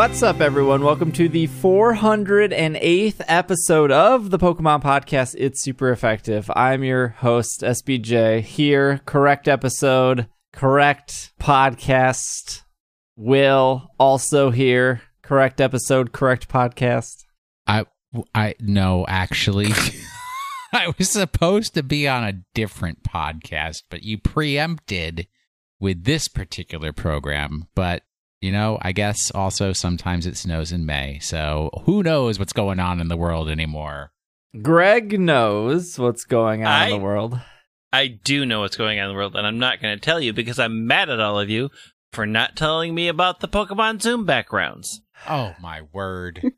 What's up, everyone? Welcome to the 408th episode of the Pokemon Podcast. It's super effective. I'm your host, SBJ. Here, correct episode, correct podcast. Will also here, correct episode, correct podcast. I I no, actually. I was supposed to be on a different podcast, but you preempted with this particular program. But, you know, I guess also sometimes it snows in May. So who knows what's going on in the world anymore? Greg knows what's going on I- in the world. I do know what's going on in the world, and I'm not going to tell you because I'm mad at all of you for not telling me about the Pokemon Zoom backgrounds. Oh, my word.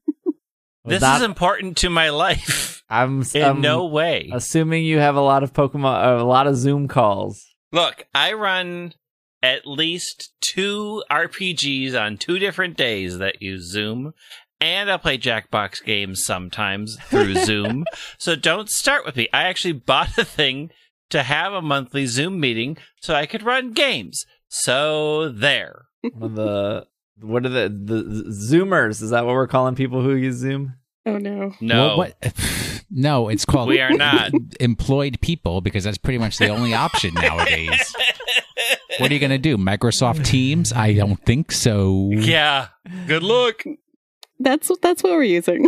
This That- is important to my life I'm, in I'm no way. assuming you have a lot of Pokemon, uh, a lot of Zoom calls. Look, I run at least two RPGs on two different days that use Zoom, and I play Jackbox games sometimes through Zoom. So don't start with me. I actually bought a thing to have a monthly Zoom meeting so I could run games. So there. One the what are the the Zoomers? Is that what we're calling people who use Zoom? Oh no. No. Well, what? No, it's called We are not. employed people because that's pretty much the only option nowadays. What are you going to do? Microsoft Teams? I don't think so. Yeah. Good luck. That's that's what we're using.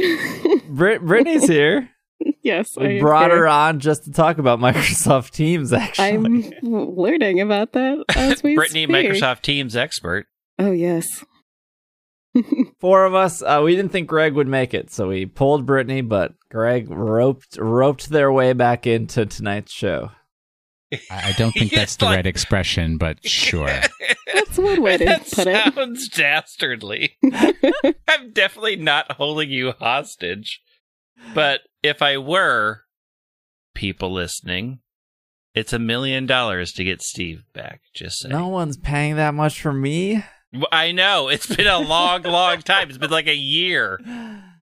Brit- Brittany's here. yes, I We am brought her on just to talk about Microsoft Teams. Actually, I'm learning about that as we Brittany, speak. Microsoft Teams expert. Oh yes. four of us. Uh, we didn't think Greg would make it, so we pulled Brittany, but Greg roped roped their way back into tonight's show. I I don't think that's the like- right expression, but sure. That's one way to that put it. sounds dastardly. I'm definitely not holding you hostage. But if I were, people listening, it's a million dollars to get Steve back. Just saying. No one's paying that much for me. I know. It's been a long, long time. It's been like a year.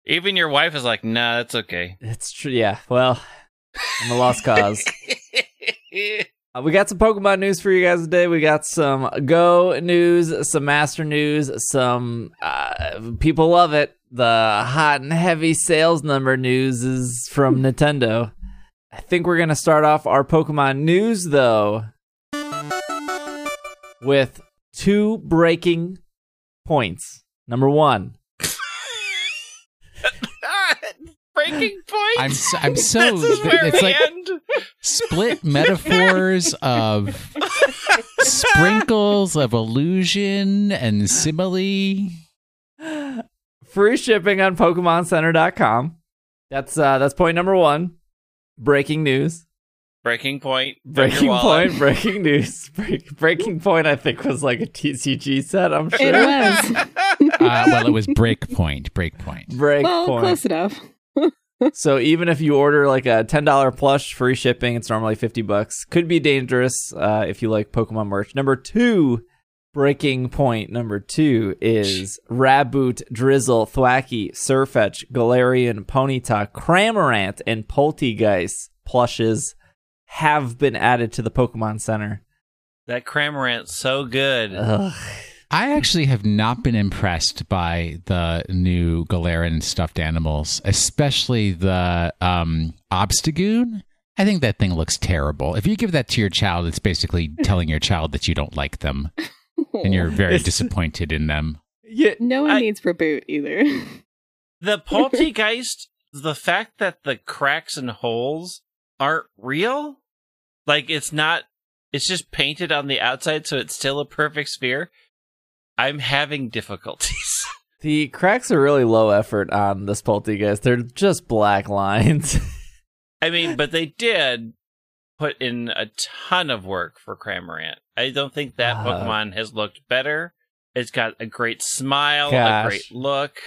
Even your wife is like, nah, that's okay. It's true. Yeah. Well, I'm a lost cause. Uh, we got some Pokemon news for you guys today. We got some Go news, some Master news, some uh, people love it. The hot and heavy sales number news is from Nintendo. I think we're gonna start off our Pokemon news though with two breaking points. Number one, Breaking point. I'm so, I'm so this is where it's we like end. split metaphors of sprinkles of illusion and simile. free shipping on PokemonCenter.com. That's uh, that's point number one. Breaking news. Breaking point. Breaking point. Breaking news. Break, breaking point. I think was like a TCG set. I'm sure It was. Uh, well, it was break point. Break point. Break well, point. close enough. So even if you order like a ten dollar plush, free shipping, it's normally fifty bucks. Could be dangerous uh, if you like Pokemon merch. Number two, breaking point. Number two is Raboot, Drizzile, Thwackey, Surfetch, Galarian, Ponyta, Cramorant, and Polteageist plushes have been added to the Pokemon Center. That Cramorant's so good. Ugh. I actually have not been impressed by the new Galarian stuffed animals, especially the um, Obstagoon. I think that thing looks terrible. If you give that to your child, it's basically telling your child that you don't like them and you're very It's- disappointed in them. Yeah, no one I- needs for boot either. The Polteageist, the fact that the cracks and holes aren't real, like it's not, it's just painted on the outside, so it's still a perfect sphere. I'm having difficulties. the cracks are really low effort on this Polteageist. They're just black lines. I mean, but they did put in a ton of work for Cramorant. I don't think that Uh. Pokemon has looked better. It's got a great smile, Gosh. a great look.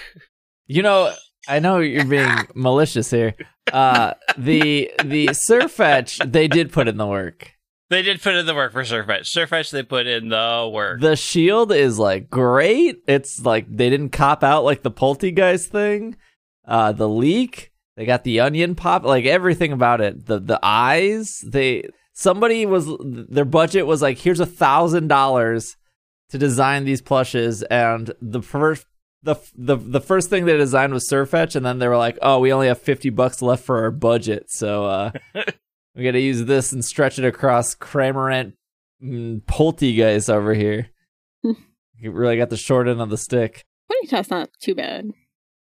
You know, I know you're being malicious here. Uh, the the Surfetch they did put in the work. They did put in the work for Surfetch. Surfetch, they put in the work. The shield is like great. It's like they didn't cop out like the Polteageist thing. Uh, the leak, they got the onion pop, like everything about it. The the eyes, they somebody was their budget was like here's a thousand dollars to design these plushes, and the first the the the first thing they designed was Surfetch, and then they were like, "Oh, we only have fifty bucks left for our budget, so uh, we got to use this and stretch it across Cramorant mm, Polteageist over here." you really got the short end of the stick. Ponyta's not too bad.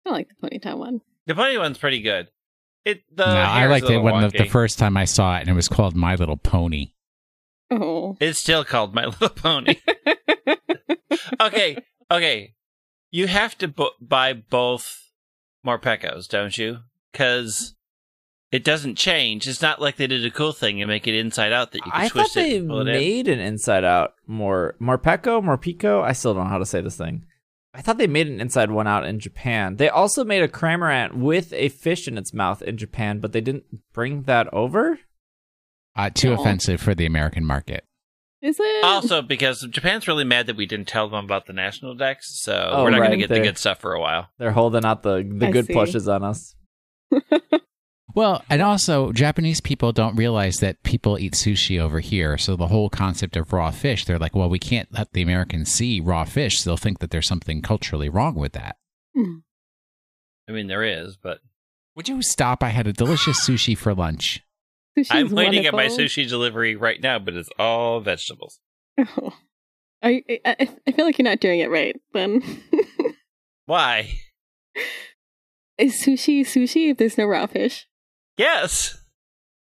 I like the Ponyta one. The pony one's pretty good. It the no, I liked it when the, the first time I saw it, and it was called My Little Pony. Oh. It's still called My Little Pony. okay, okay. You have to bu- buy both Morpekos, don't you? Because it doesn't change. It's not like they did a cool thing and make it inside out that you can I twist thought it they and pull it in. made an Inside Out more Morpeko, Morpico. I still don't know how to say this thing. I thought they made an Inside One out in Japan. They also made a Cramorant with a fish in its mouth in Japan, but they didn't bring that over. Uh, too No. offensive for the American market. Is it? Also, because Japan's really mad that we didn't tell them about the national Dex, so Oh, we're not going to get the they're- good stuff for a while. They're holding out the the I good see. plushes on us. Well, and also Japanese people don't realize that people eat sushi over here. So the whole concept of raw fish, they're like, well, we can't let the Americans see raw fish. So they'll think that there's something culturally wrong with that. Hmm. I mean, there is, but Would you stop? I had a delicious sushi for lunch. Sushi's I'm waiting at my sushi delivery right now, but it's all vegetables. Oh. I, I I feel like you're not doing it right. Then Why? is sushi sushi if there's no raw fish? Yes,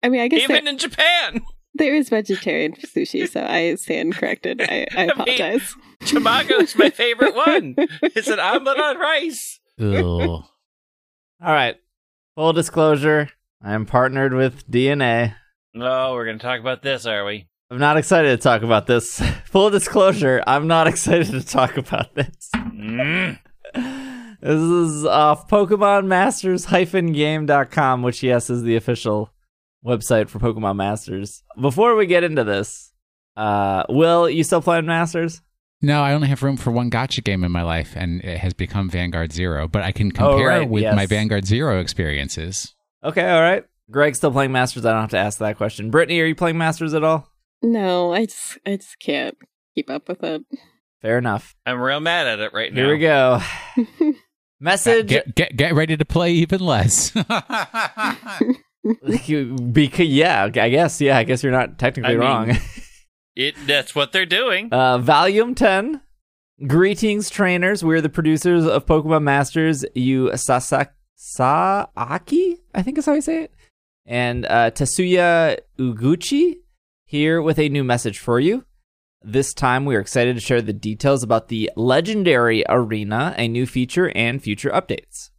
I mean, I guess even there, in Japan, there is vegetarian sushi, so I stand corrected. I, I I mean- apologize. Tamago is my favorite one. It's an omelet on rice. Ugh. All right. Full disclosure: I am partnered with DeNA. Oh, we're going to talk about this, are we? I'm not excited to talk about this. Full disclosure: I'm not excited to talk about this. Mm. This is off Pokemon Masters game.com, which yes is the official website for Pokemon Masters. Before we get into this, uh, Will, you still playing Masters? No, I only have room for one gacha game in my life, and it has become Vanguard Zero. But I can Oh, compare right, with yes. my Vanguard Zero experiences. Okay, all right. Greg's still playing Masters. I don't have to ask that question. Brittany, are you playing Masters at all? No, I just I just can't keep up with it. Fair enough. I'm real mad at it right now. Here we go. Message. Get, get get ready to play even less. Because yeah, I guess yeah, I guess you're not technically I mean- wrong. It, that's what they're doing. Uh, volume 10. Greetings, trainers. We're the producers of Pokemon Masters. You Sasa- Saaki, I think is how you say it. And uh, Tetsuya Iguchi here with a new message for you. This time, we are excited to share the details about the Legendary Arena, a new feature, and future updates.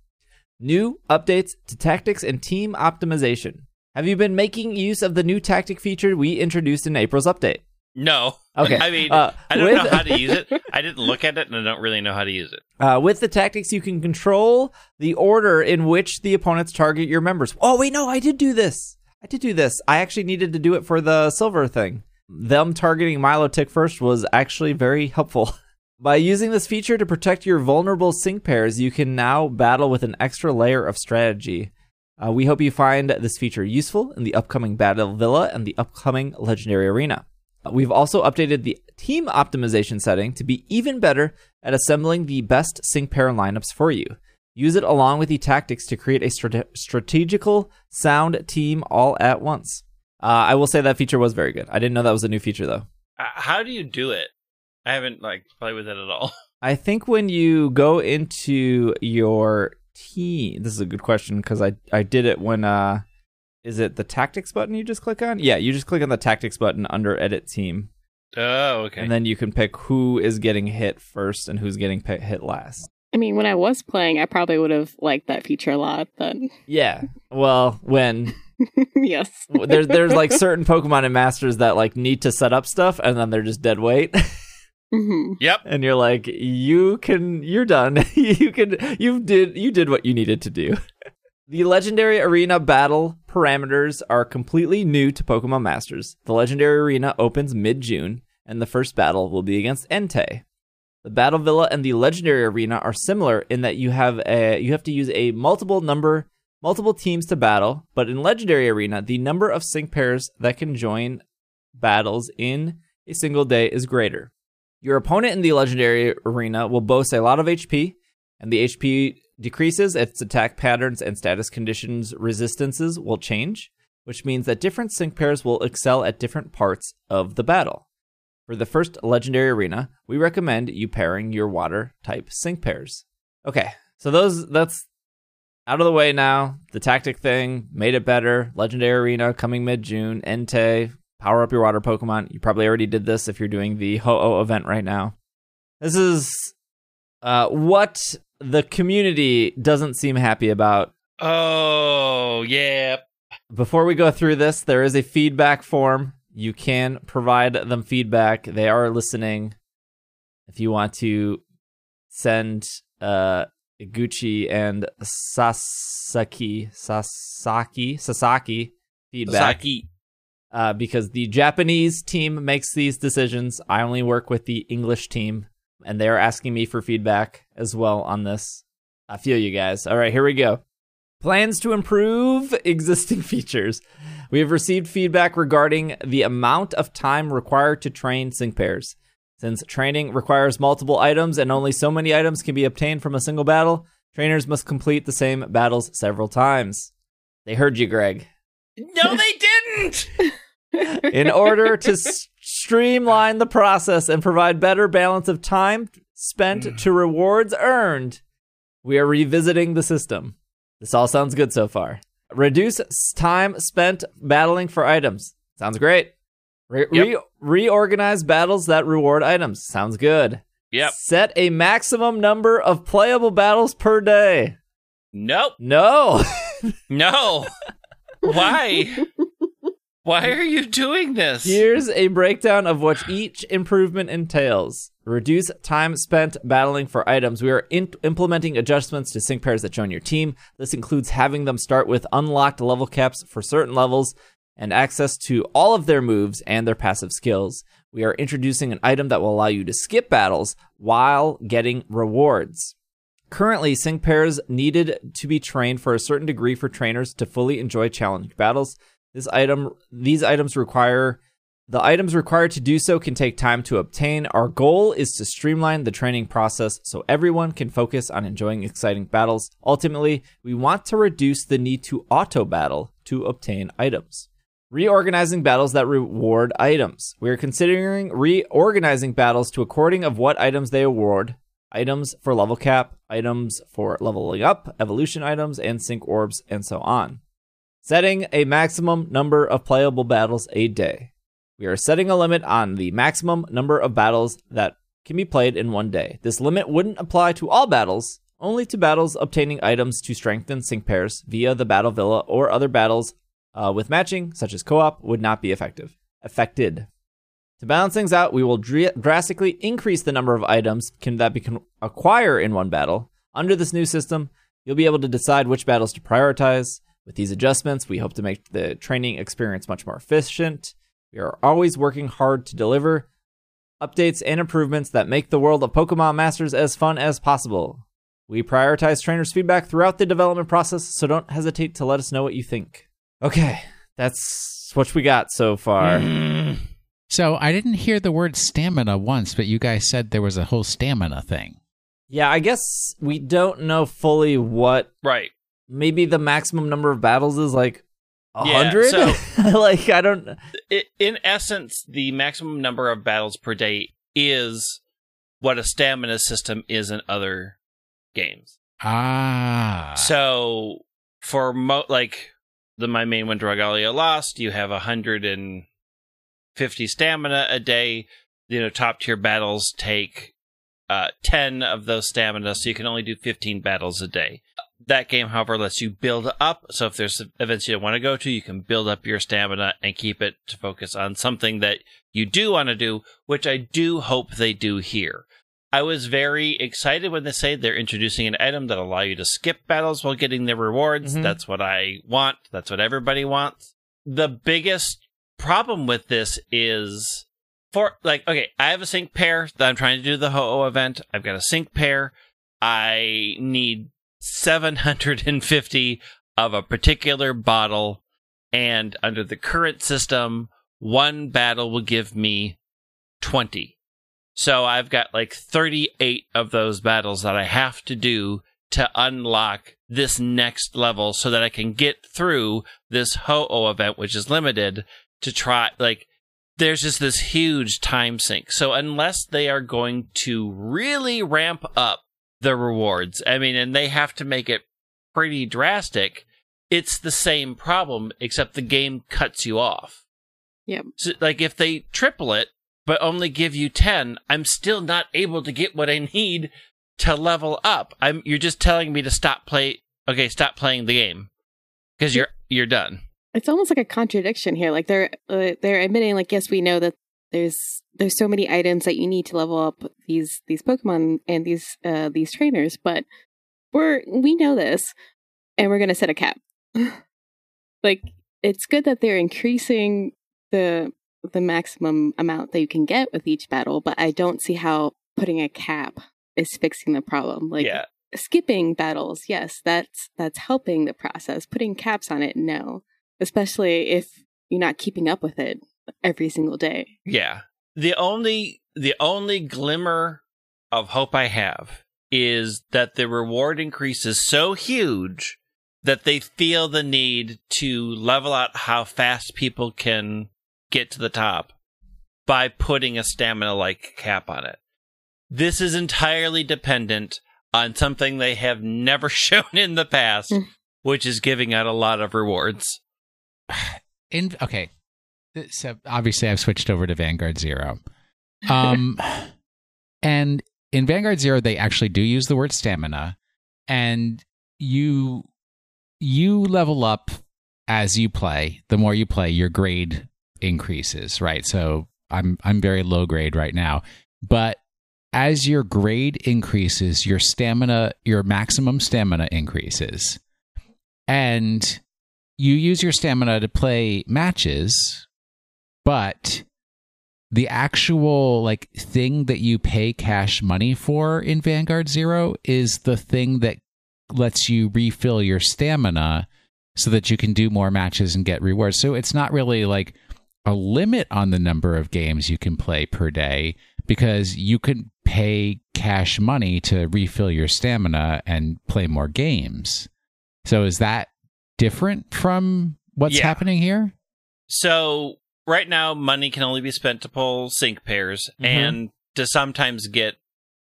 New updates to tactics and team optimization. Have you been making use of the new tactic feature we introduced in April's update? no. Okay. I mean, Uh, I don't with- know how to use it. I didn't look at it, and I don't really know how to use it. Uh, with the tactics, you can control the order in which the opponents target your members. Oh, wait, no, I did do this. I did do this. I actually needed to do it for the silver thing. Them targeting Milotic first was actually very helpful. By using this feature to protect your vulnerable sync pairs, you can now battle with an extra layer of strategy. Uh, we hope you find this feature useful in the upcoming Battle Villa and the upcoming Legendary Arena. Uh, We've also updated the team optimization setting to be even better at assembling the best sync pair lineups for you. Use it along with the tactics to create a strate- strategical, sound team all at once. Uh, I will say that feature was very good. I didn't know that was a new feature though. Uh, how do you do it? I haven't like played with it at all. I think when you go into your team, this is a good question because I I did it when uh, is it the tactics button you just click on? Yeah, you just click on the tactics button under edit team, Oh, okay. and then you can pick who is getting hit first and who's getting pi- hit last. I mean, when I was playing, I probably would have liked that feature a lot. But Yeah, well, when yes, there's there's like certain Pokemon and Masters that like need to set up stuff and then they're just dead weight. hmm yep. and you're like you can you're done. You can you did you did what you needed to do. The legendary arena battle parameters are completely new to pokemon masters. The legendary arena opens mid-june and the first battle will be against entei. The battle villa and the legendary arena are similar in that you have a you have to use a multiple number multiple teams to battle but in legendary arena the number of sync pairs that can join battles in a single day is greater your opponent in the legendary arena will boast a lot of HP and the HP decreases, its attack patterns and status conditions resistances will change, which means that different sync pairs will excel at different parts of the battle. For the first legendary arena, we recommend you pairing your water type sync pairs. Okay, so those that's out of the way now. The tactic thing made it better. Legendary arena coming mid June. Entei, power up your water Pokemon. You probably already did this if you're doing the Ho-Oh event right now. This is uh, what the community doesn't seem happy about. Oh, yeah. Before we go through this, there is a feedback form. You can provide them feedback. They are listening. If you want to send uh, Gucci and Sasaki, Sasaki, Sasaki feedback Sasaki. uh, because the Japanese team makes these decisions. I only work with the English team, and they are asking me for feedback as well on this. I feel you guys. All right, here we go. Plans to improve existing features. We have received feedback regarding the amount of time required to train sync pairs. Since training requires multiple items and only so many items can be obtained from a single battle, trainers must complete the same battles several times. They heard you, Greg. No, they didn't. In order to s- streamline the process and provide better balance of time spent to rewards earned, we are revisiting the system. This all sounds good so far. Reduce time spent battling for items. Sounds great. Re- Yep. re- reorganize battles that reward items. Sounds good. Yep. Set a maximum number of playable battles per day. Nope. No. No. Why? Why are you doing this? Here's a breakdown of what each improvement entails. Reduce time spent battling for items. We are in- implementing adjustments to sync pairs that join your team. This includes having them start with unlocked level caps for certain levels and access to all of their moves and their passive skills. We are introducing an item that will allow you to skip battles while getting rewards. Currently, sync pairs needed to be trained for a certain degree for trainers to fully enjoy challenge battles. This item, these items require the items required to do so can take time to obtain. Our goal is to streamline the training process so everyone can focus on enjoying exciting battles. Ultimately, we want to reduce the need to auto battle to obtain items. Reorganizing battles that reward items. We are considering reorganizing battles to according of what items they award. Items for level cap, items for leveling up, evolution items, and sync orbs, and so on. Setting a maximum number of playable battles a day. We are setting a limit on the maximum number of battles that can be played in one day. This limit wouldn't apply to all battles, only to battles obtaining items to strengthen sync pairs via the Battle Villa or other battles uh, with matching, such as co op, would not be effective. Affected. To balance things out, we will dr- drastically increase the number of items can, that we can acquire in one battle. Under this new system, you'll be able to decide which battles to prioritize. With these adjustments, we hope to make the training experience much more efficient. We are always working hard to deliver updates and improvements that make the world of Pokemon Masters as fun as possible. We prioritize trainers' feedback throughout the development process, so don't hesitate to let us know what you think. Okay, that's what we got so far. Mm, So I didn't hear the word stamina once, but you guys said there was a whole stamina thing. Yeah, I guess we don't know fully what right. maybe the maximum number of battles is like a Yeah, hundred. so- like I don't. I in essence, the maximum number of battles per day is what a stamina system is in other games. Ah. So for mo- like the my main one, Dragalia Lost, you have hundred and fifty stamina a day. You know, top tier battles take uh, ten of those stamina, so you can only do fifteen battles a day. That game, however, lets you build up. So if there's events you don't want to go to, you can build up your stamina and keep it to focus on something that you do want to do, which I do hope they do here. I was very excited when they say they're introducing an item that allow you to skip battles while getting the rewards. Mhm. That's what I want. That's what everybody wants. The biggest problem with this is for like okay, I have a sync pair that I'm trying to do the Ho-Oh event. I've got a sync pair. I need 750 of a particular bottle and under the current system, one battle will give me 20 So I've got like 38 of those battles that I have to do to unlock this next level so that I can get through this Ho-Oh event, which is limited to try, like, there's just this huge time sink. So unless they are going to really ramp up the rewards, I mean, and they have to make it pretty drastic, it's the same problem, except the game cuts you off. Yep. So, like, if they triple it, but only give you 10, I'm still not able to get what I need to level up. I'm you're just telling me to stop play okay, stop playing the game because you're you're done. It's almost like a contradiction here. Like they're uh, they're admitting like yes, we know that there's there's so many items that you need to level up these these Pokemon and these uh these trainers, but we're we know this and we're going to set a cap. like it's good that they're increasing the the maximum amount that you can get with each battle, but I don't see how putting a cap is fixing the problem. Like yeah. skipping battles, yes, that's that's helping the process. Putting caps on it, no. Especially if you're not keeping up with it every single day. Yeah. The only the only glimmer of hope I have is that the reward increase is so huge that they feel the need to level out how fast people can get to the top by putting a stamina like cap on it. This is entirely dependent on something they have never shown in the past, Mm. which is giving out a lot of rewards. In okay, so obviously I've switched over to Vanguard Zero, um, and in Vanguard Zero they actually do use the word stamina, and you you level up as you play. The more you play, your grade increases, right? So I'm I'm very low grade right now, but as your grade increases, your stamina, your maximum stamina increases. And you use your stamina to play matches, but the actual like thing that you pay cash money for in Vanguard Zero is the thing that lets you refill your stamina so that you can do more matches and get rewards. So it's not really like a limit on the number of games you can play per day because you can pay cash money to refill your stamina and play more games. So is that different from what's Yeah. happening here? So right now, money can only be spent to pull sync pairs Mhm. and to sometimes get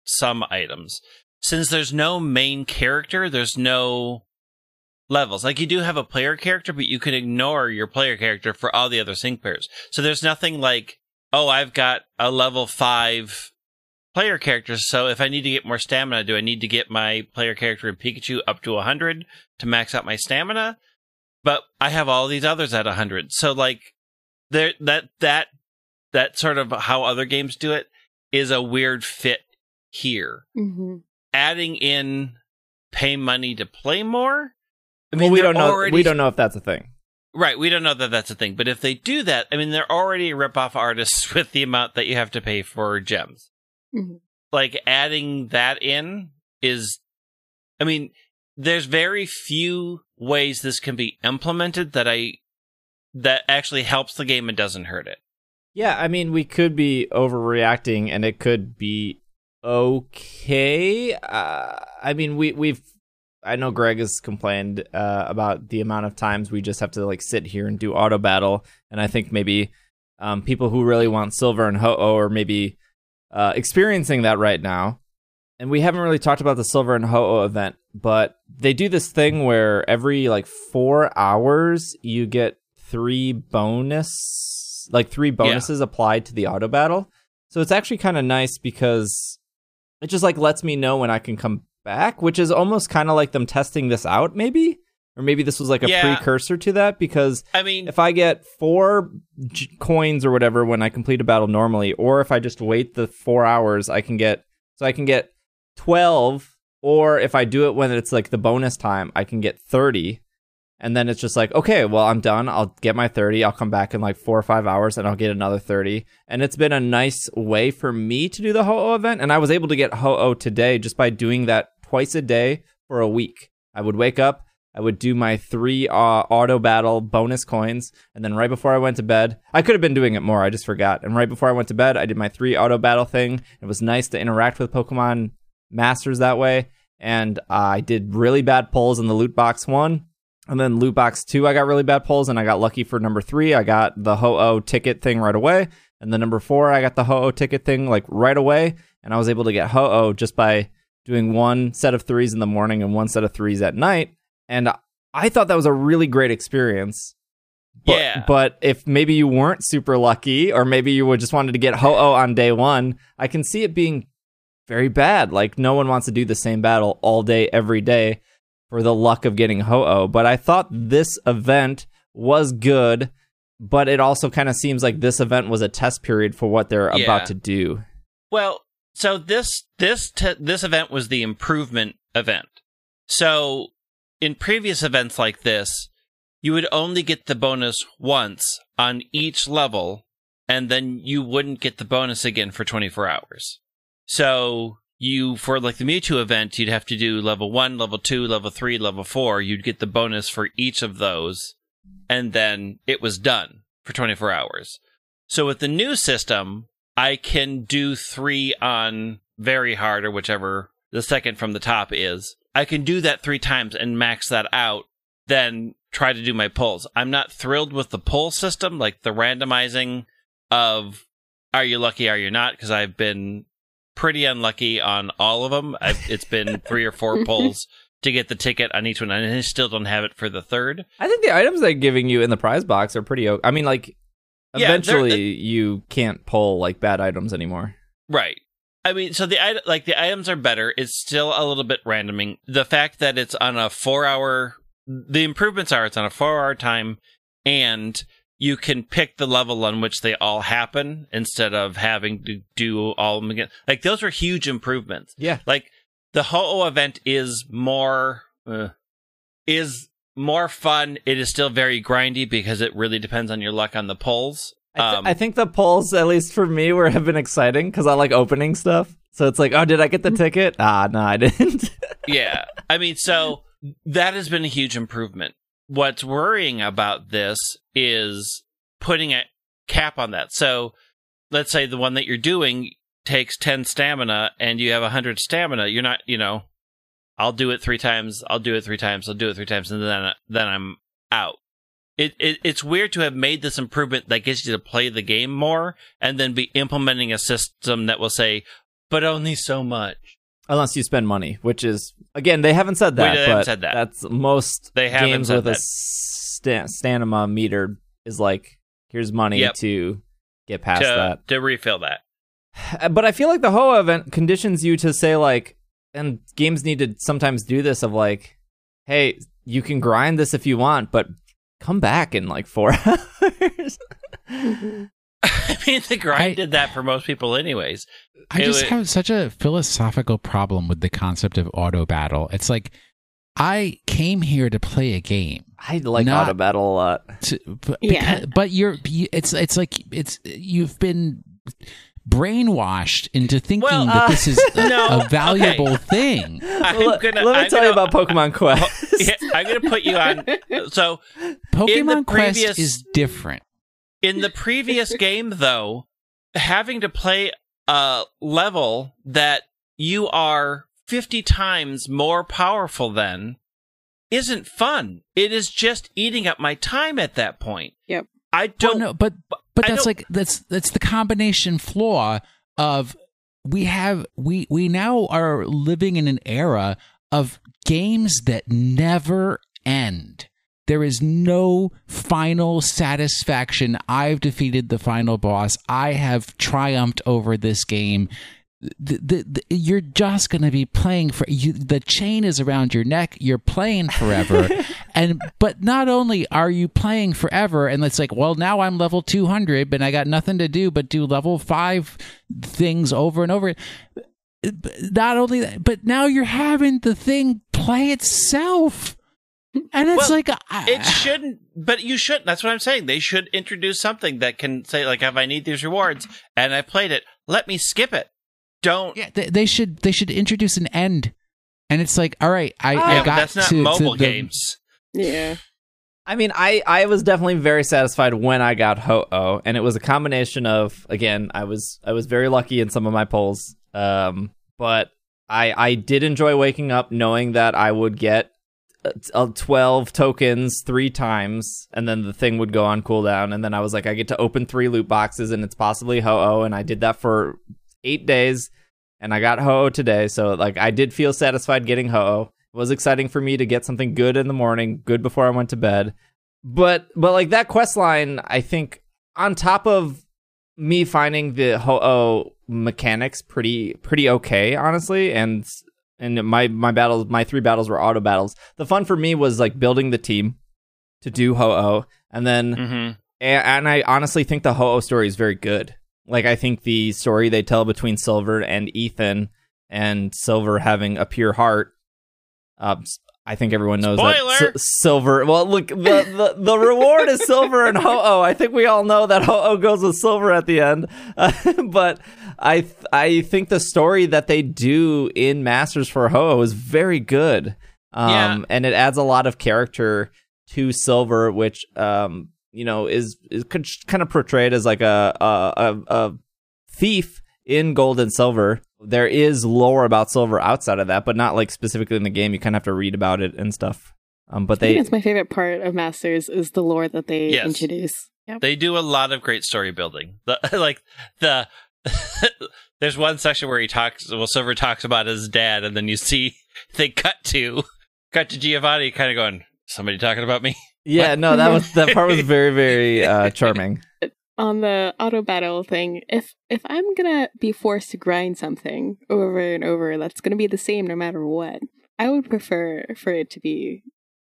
some items. Since there's no main character, there's no levels. Like you do have a player character, but you can ignore your player character for all the other sync pairs. So there's nothing like, oh, I've got a level five player character. So if I need to get more stamina, do I need to get my player character in Pikachu up to 100 to max out my stamina? But I have all these others at 100. So like there that that that sort of how other games do it is a weird fit here. hmm Adding in pay money to play more. I well, we don't know. already- We don't know if that's a thing. Right, we don't know that that's a thing. But if they do that, I mean, they're already rip-off artists with the amount that you have to pay for gems. Mhm. Like adding that in is, I mean, there's very few ways this can be implemented that I that actually helps the game and doesn't hurt it. Yeah, I mean, we could be overreacting, and it could be okay. Uh, I mean, we we've. I know Greg has complained uh, about the amount of times we just have to like sit here and do auto battle, and I think maybe um, people who really want silver and ho-oh are maybe uh, experiencing that right now. And we haven't really talked about the silver and ho-oh event, but they do this thing where every like four hours you get three bonus, like three bonuses applied to the auto battle. So it's actually kind of nice because it just like lets me know when I can come back, which is almost kind of like them testing this out, maybe, or maybe this was like a Yeah. precursor to that because I mean, if I get four j- coins or whatever when I complete a battle normally, or if I just wait the four hours, I can get so I can get twelve. Or if I do it when it's like the bonus time, I can get thirty. And then it's just like, okay, well, I'm done. I'll get my 30. I'll come back in like four or five hours and I'll get another 30. And it's been a nice way for me to do the Ho-Oh event. And I was able to get Ho-Oh today just by doing that twice a day for a week. I would wake up, I would do my three uh, auto battle bonus coins, and then right before I went to bed, I could have been doing it more. I just forgot. And right before I went to bed, I did my three auto battle thing. It was nice to interact with Pokemon Masters that way, and I did really bad pulls in the loot box one. And then loot box two, I got really bad pulls, and I got lucky for number three. I got the Ho-Oh ticket thing right away. And then number four, I got the Ho-Oh ticket thing like right away. And I was able to get Ho-Oh just by doing one set of threes in the morning and one set of threes at night. And I thought that was a really great experience. But, Yeah. But if maybe you weren't super lucky, or maybe you would just wanted to get Ho-Oh on day one, I can see it being very bad. Like no one wants to do the same battle all day, every day for the luck of getting Ho-Oh. But I thought this event was good, but it also kind of seems like this event was a test period for what they're Yeah. about to do. Well, so this this this event was the improvement event. So in previous events like this, you would only get the bonus once on each level, and then you wouldn't get the bonus again for 24 hours. So you for like the Mewtwo event, you'd have to do level one, level two, level three, level four. You'd get the bonus for each of those, and then it was done for 24 hours. So with the new system, I can do three on very hard or whichever the second from the top is. I can do that three times and max that out, then try to do my pulls. I'm not thrilled with the pull system, like the randomizing of are you lucky, are you not? Because I've been pretty unlucky on all of them. I've, it's been three or four pulls to get the ticket on each one, and I still don't have it for the third. I think the items they're giving you in the prize box are pretty. o- I mean, like Yeah, eventually you can't pull like bad items anymore. Right. I mean, so the like the items are better. It's still a little bit randoming. The fact that it's on a four hour, the improvements are it's on a four hour time, and you can pick the level on which they all happen instead of having to do all of them again. Like those are huge improvements. Yeah. Like the Ho-Oh event is more uh, is more fun. It is still very grindy because it really depends on your luck on the pulls. I, th- Um, I think the polls, at least for me, were have been exciting because I like opening stuff. So it's like, oh, did I get the ticket? Ah, no, I didn't. yeah. I mean, so that has been a huge improvement. What's worrying about this is putting a cap on that. So let's say the one that you're doing takes 10 stamina and you have 100 stamina. You're not, you know, I'll do it three times, I'll do it three times, I'll do it three times, and then, then I'm out. It, it it's weird to have made this improvement that gets you to play the game more and then be implementing a system that will say, but only so much. Unless you spend money, which is again, they haven't said that. Wait, they haven't said that. That's most They haven't games with a that. sta- stamina meter is like, here's money Yep. to get past to, that. to refill that. But I feel like the Ho-Oh event conditions you to say like, and games need to sometimes do this of like, hey, you can grind this if you want, but come back in like four hours. I mean, the grind I- did that for most people, anyways. I It just wa- have such a philosophical problem with the concept of auto battle. It's like I came here to play a game. I like Not- auto battle a lot. To, but, Yeah. because- but you're it's it's like it's you've been brainwashed into thinking Well, that uh, this is a, no, a valuable thing. Gonna, let me I'm tell you gonna- about Pokemon Quest. Yeah, I'm going to put you on. So, Pokemon previous- Quest is different. in the previous game, though, having to play a level that you are 50 times more powerful than isn't fun. It is just eating up my time at that point. Yep. I don't. no, but but that's like that's that's the combination flaw of we have we we now are living in an era of games that never end. There is no final satisfaction. I've defeated the final boss. I have triumphed over this game. The, the, the, you're just going to be playing for you. The chain is around your neck. You're playing forever, and but not only are you playing forever, and it's like, well, now I'm level 200, but I got nothing to do but do level five things over and over. Not only that, but now you're having the thing play itself, and it's Well, like I, It shouldn't, but you shouldn't. That's what I'm saying. They should introduce something that can say, like, if I need these rewards and I played it, let me skip it. Don't. Yeah, they, they should they should introduce an end, and it's like, all right, I, Yeah, I got that's not to, to mobile the- games. Yeah. I mean, I, I was definitely very satisfied when I got Ho Oh, and it was a combination of again, I was I was very lucky in some of my polls, um, but I I did enjoy waking up knowing that I would get uh, uh, twelve tokens three times, and then the thing would go on cooldown, and then I was like, I get to open three loot boxes, and it's possibly Ho Oh, and I did that for eight days, and I got Ho today, so like I did feel satisfied getting Ho. It was exciting for me to get something good in the morning, good before I went to bed. But but like that quest line, I think on top of me finding the Ho-Oh mechanics pretty pretty okay, honestly, and and my my battles, my three battles were auto battles. The fun for me was like building the team to do Ho-Oh, and then hmm and, and I honestly think the Ho-Oh story is very good. Like I think the story they tell between Silver and Ethan, and Silver having a pure heart. Uh, I think everyone knows Spoiler! that S- Silver. Well, look, the, the the reward is Silver and Ho-Oh. I think we all know that Ho-Oh goes with Silver at the end. Uh, but I th- I think the story that they do in Masters for Ho-Oh is very good. Um, Yeah. and it adds a lot of character to Silver, which um, you know, is is kind of portrayed as like a a, a, a thief in Gold and Silver. There is lore about Silver outside of that, but not like specifically in the game. You kind of have to read about it and stuff. Um, but I think they that's my favorite part of Masters is the lore that they Yes. introduce. Yep. They do a lot of great story building. The like the there's one section where he talks. Well, Silver talks about his dad, and then you see they cut to cut to Giovanni, kind of going, "Somebody talking about me." Yeah, no, that was that part was very very uh, charming. on the auto battle thing, if if I'm gonna be forced to grind something over and over, that's gonna be the same no matter what. I would prefer for it to be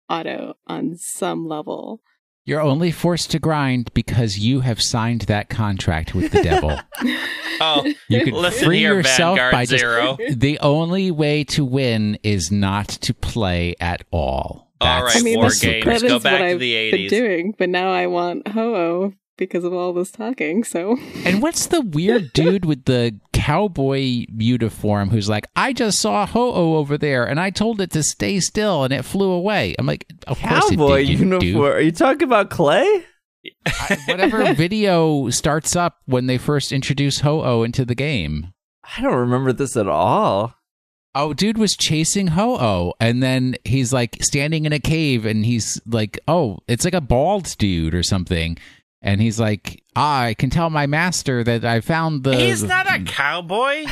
auto on some level. You're only forced to grind because you have signed that contract with the devil. Oh, You can listen free here, yourself Vanguard by just Zero. the only way to win is not to play at all. All That's right, I mean, war games. secret. that Go is back what to I've the been 80s. doing, but now I want Ho-Oh because of all this talking. So And what's the weird dude with the cowboy uniform who's like, I just saw Ho-Oh over there and I told it to stay still and it flew away. I'm like, of course it Cowboy did, uniform. dude. Are you talking about Clay? I- whatever video starts up when they first introduce Ho-Oh into the game. I don't remember this at all. Oh, dude was chasing Ho-Oh, and then he's like standing in a cave, and he's like, "Oh, it's like a bald dude or something," and he's like, ah, "I can tell my master that I found the." He's not a cowboy.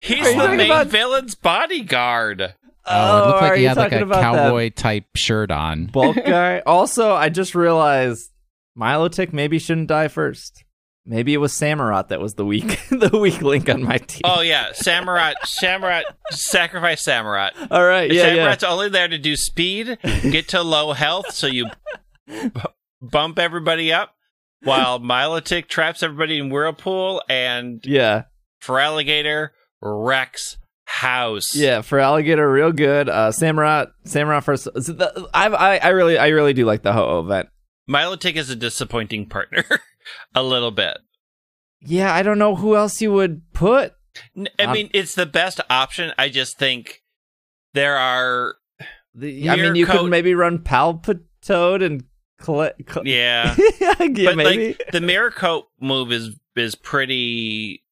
He's Are the main about- villain's bodyguard. Oh, it looked like he you had like a about that cowboy type shirt on. bulk guy. also, I just realized Milotic maybe shouldn't die first. Maybe it was Samurott that was the weak the weak link on my team. Oh yeah, Samurai, Samurai, sacrifice Samurai. All right, yeah, yeah. Samurott's only there to do speed, get to low health, so you b- bump everybody up, while Milotic traps everybody in whirlpool, and Yeah, Feraligatr wrecks house. yeah. Feraligatr, real good. Uh, Samurott, Samurott first. I, I, I really, I really do like the Ho event. Milotic is a disappointing partner, a little bit. Yeah, I don't know who else you would put. I Um, mean, it's the best option. I just think there are, The, I mean, you could maybe run Palpitoad and Cle- Cle- yeah. yeah, but maybe. like the mirror coat move is is pretty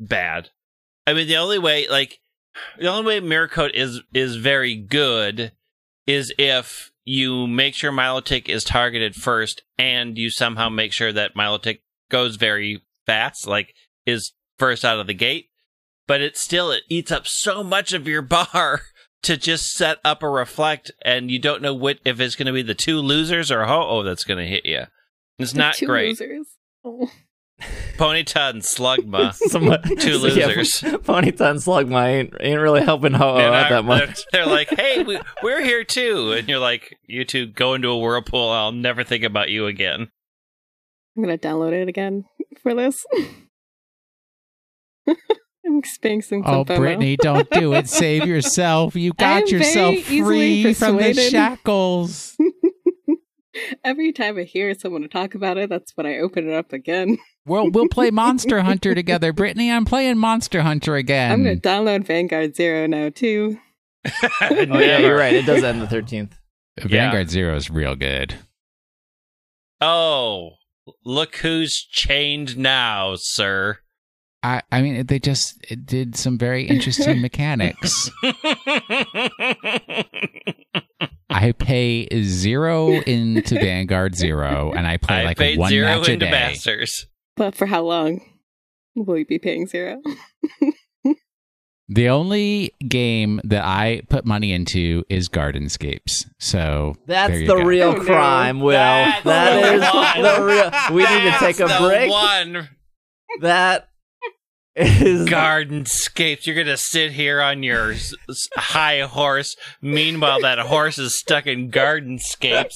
bad. I mean, the only way like the only way mirror coat is is very good is if you make sure Milotic is targeted first, and you somehow make sure that Milotic goes very fast, like is first out of the gate. But it still it eats up so much of your bar to just set up a reflect, and you don't know what if it's going to be the two losers or ho oh that's going to hit you. It's The not great. Losers. Oh. Ponyta and Slugma. Somewhat- Two so, yeah, losers. Ponyta and Slugma ain't, ain't really helping Ho They're out not- that much. They're, they're like, hey, we, we're here too. And you're like, you two go into a whirlpool. I'll never think about you again. I'm gonna download it again for this. I'm experiencing some Oh, FOMO. Brittany, don't do it. Save yourself. You got yourself free from the shackles. Every time I hear someone talk about it, that's when I open it up again. We'll we'll play Monster Hunter together, Brittany. I'm playing Monster Hunter again. I'm gonna download Vanguard Zero now too. Oh yeah, you're right. It does end the thirteenth. Vanguard Zero is real good. Oh, look who's chained now, sir. I, I mean, they just it did some very interesting mechanics. I pay zero into Vanguard Zero, and I play I like paid one zero match a into day. Masters. But for how long will you be paying zero? The only game that I put money into is Gardenscapes. So That's there you the go. real Oh, no. crime, Will. That's That the is one. the real. We need to take a That's the break. One That is gardenscapes. You're gonna sit here on your s- s- high horse. Meanwhile, that horse is stuck in gardenscapes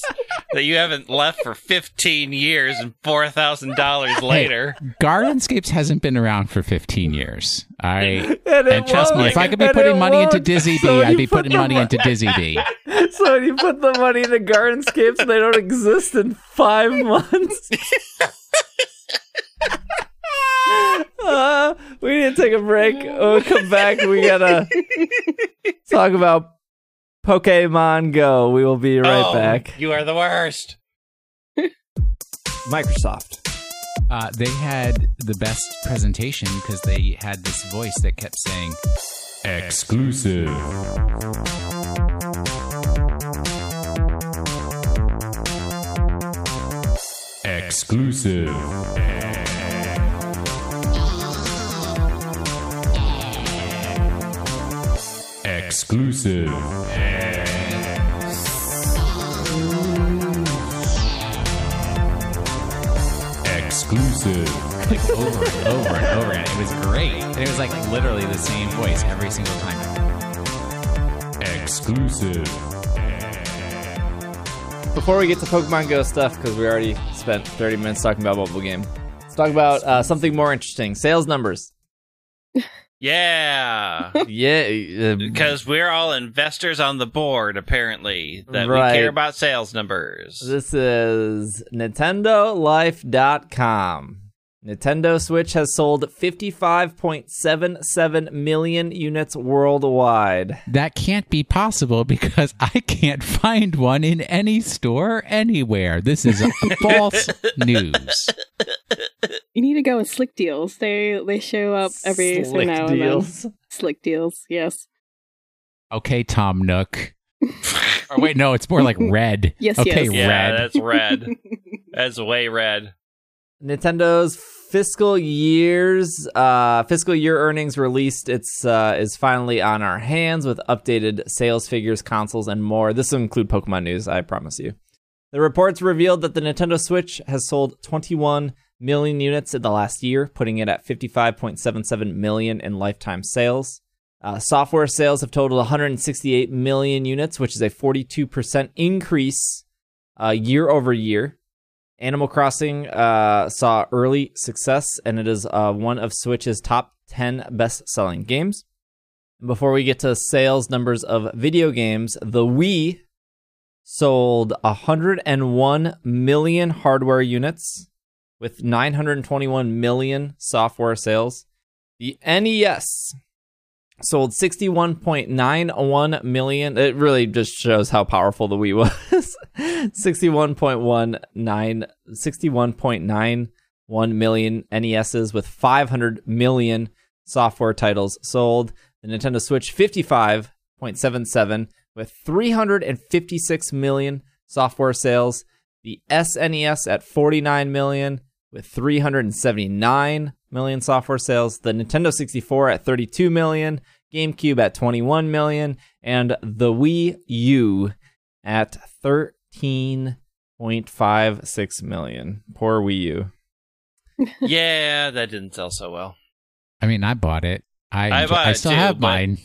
that you haven't left for 15 years, and four thousand dollars later. Gardenscapes hasn't been around for 15 years. I and, it and trust me, won't. if I could be And putting it money into won't. Dizzy So B, when I'd you be put putting the money mo- into Dizzy B. So when you put the money into Gardenscapes, they don't exist in five months. uh, we need to take a break. We'll come back. We gotta talk about Pokemon Go. We will be right Oh, back. You are the worst. Microsoft. Uh, they had the best presentation because they had this voice that kept saying exclusive. Exclusive. Exclusive. Exclusive. Exclusive. Like over and over and over again. It was great. And it was like literally the same voice every single time. Exclusive. Before we get to Pokemon Go stuff, because we already spent 30 minutes talking about mobile game, let's talk about uh, something more interesting. Sales numbers. Yeah. Yeah, um, Because we're all investors on the board, apparently, that Right. we care about sales numbers. This is NintendoLife.com. Nintendo Switch has sold 55.77 million units worldwide. That can't be possible because I can't find one in any store anywhere. This is false news. You need to go with Slick Deals. They they show up every so Slick now and then. Slick Deals, yes. Okay, Tom Nook. Or wait, no, it's more like red. Yes, okay, yes. yeah, red. that's red. That's way red. Nintendo's fiscal years, uh, fiscal year earnings released. It's uh, is finally on our hands with updated sales figures, consoles, and more. This will include Pokemon news, I promise you. The reports revealed that the Nintendo Switch has sold 21 million units in the last year, putting it at 55.77 million in lifetime sales. Uh, software sales have totaled 168 million units, which is a 42% increase uh, year over year. Animal Crossing uh, saw early success, and it is uh, one of Switch's top 10 best selling games. Before we get to sales numbers of video games, the Wii sold 101 million hardware units with 921 million software sales. The NES sold 61.91 million. It really just shows how powerful the Wii was. 61.19 61.91 million NESs with 500 million software titles sold. The Nintendo Switch 55.77 with 356 million software sales. The SNES at 49 million with 379 million software sales. The Nintendo 64 at 32 million. GameCube at 21 million. And the Wii U at 13.56 million. Poor Wii U. Yeah, that didn't sell so well. I mean, I bought it. I I enjoy- I still too, have mine.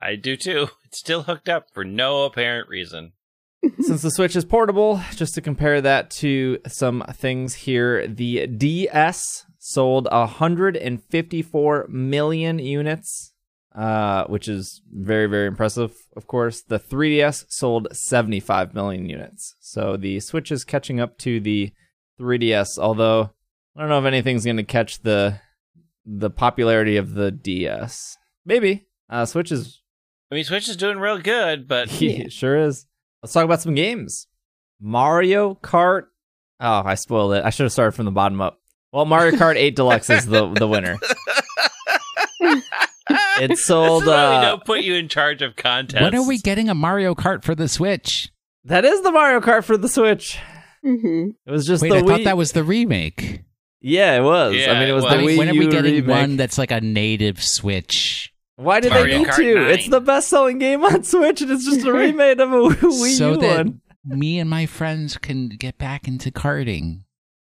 I do too. It's still hooked up for no apparent reason. Since the Switch is portable, just to compare that to some things here, the DS sold 154 million units, uh, which is very, very impressive, of course. The 3DS sold 75 million units. So the Switch is catching up to the 3DS, although I don't know if anything's going to catch the the popularity of the DS. Maybe. Uh, Switch is I mean, Switch is doing real good, but it sure is. Let's talk about some games. Mario Kart. Oh, I spoiled it. I should have started from the bottom up. Well, Mario Kart 8 Deluxe is the the winner. It sold. This is why we Uh, don't put you in charge of contests. When are we getting a Mario Kart for the Switch? that is the Mario Kart for the Switch. hmm It was just Wait, the I Wii. thought that was the remake. yeah, it was. Yeah, I mean, it it was was. the Wii when are we U getting remake. one that's like a native Switch? Why did Mario they need Kart to? 9. It's the best-selling game on Switch, and it's just a remake of a Wii so U that one. me and my friends can get back into karting.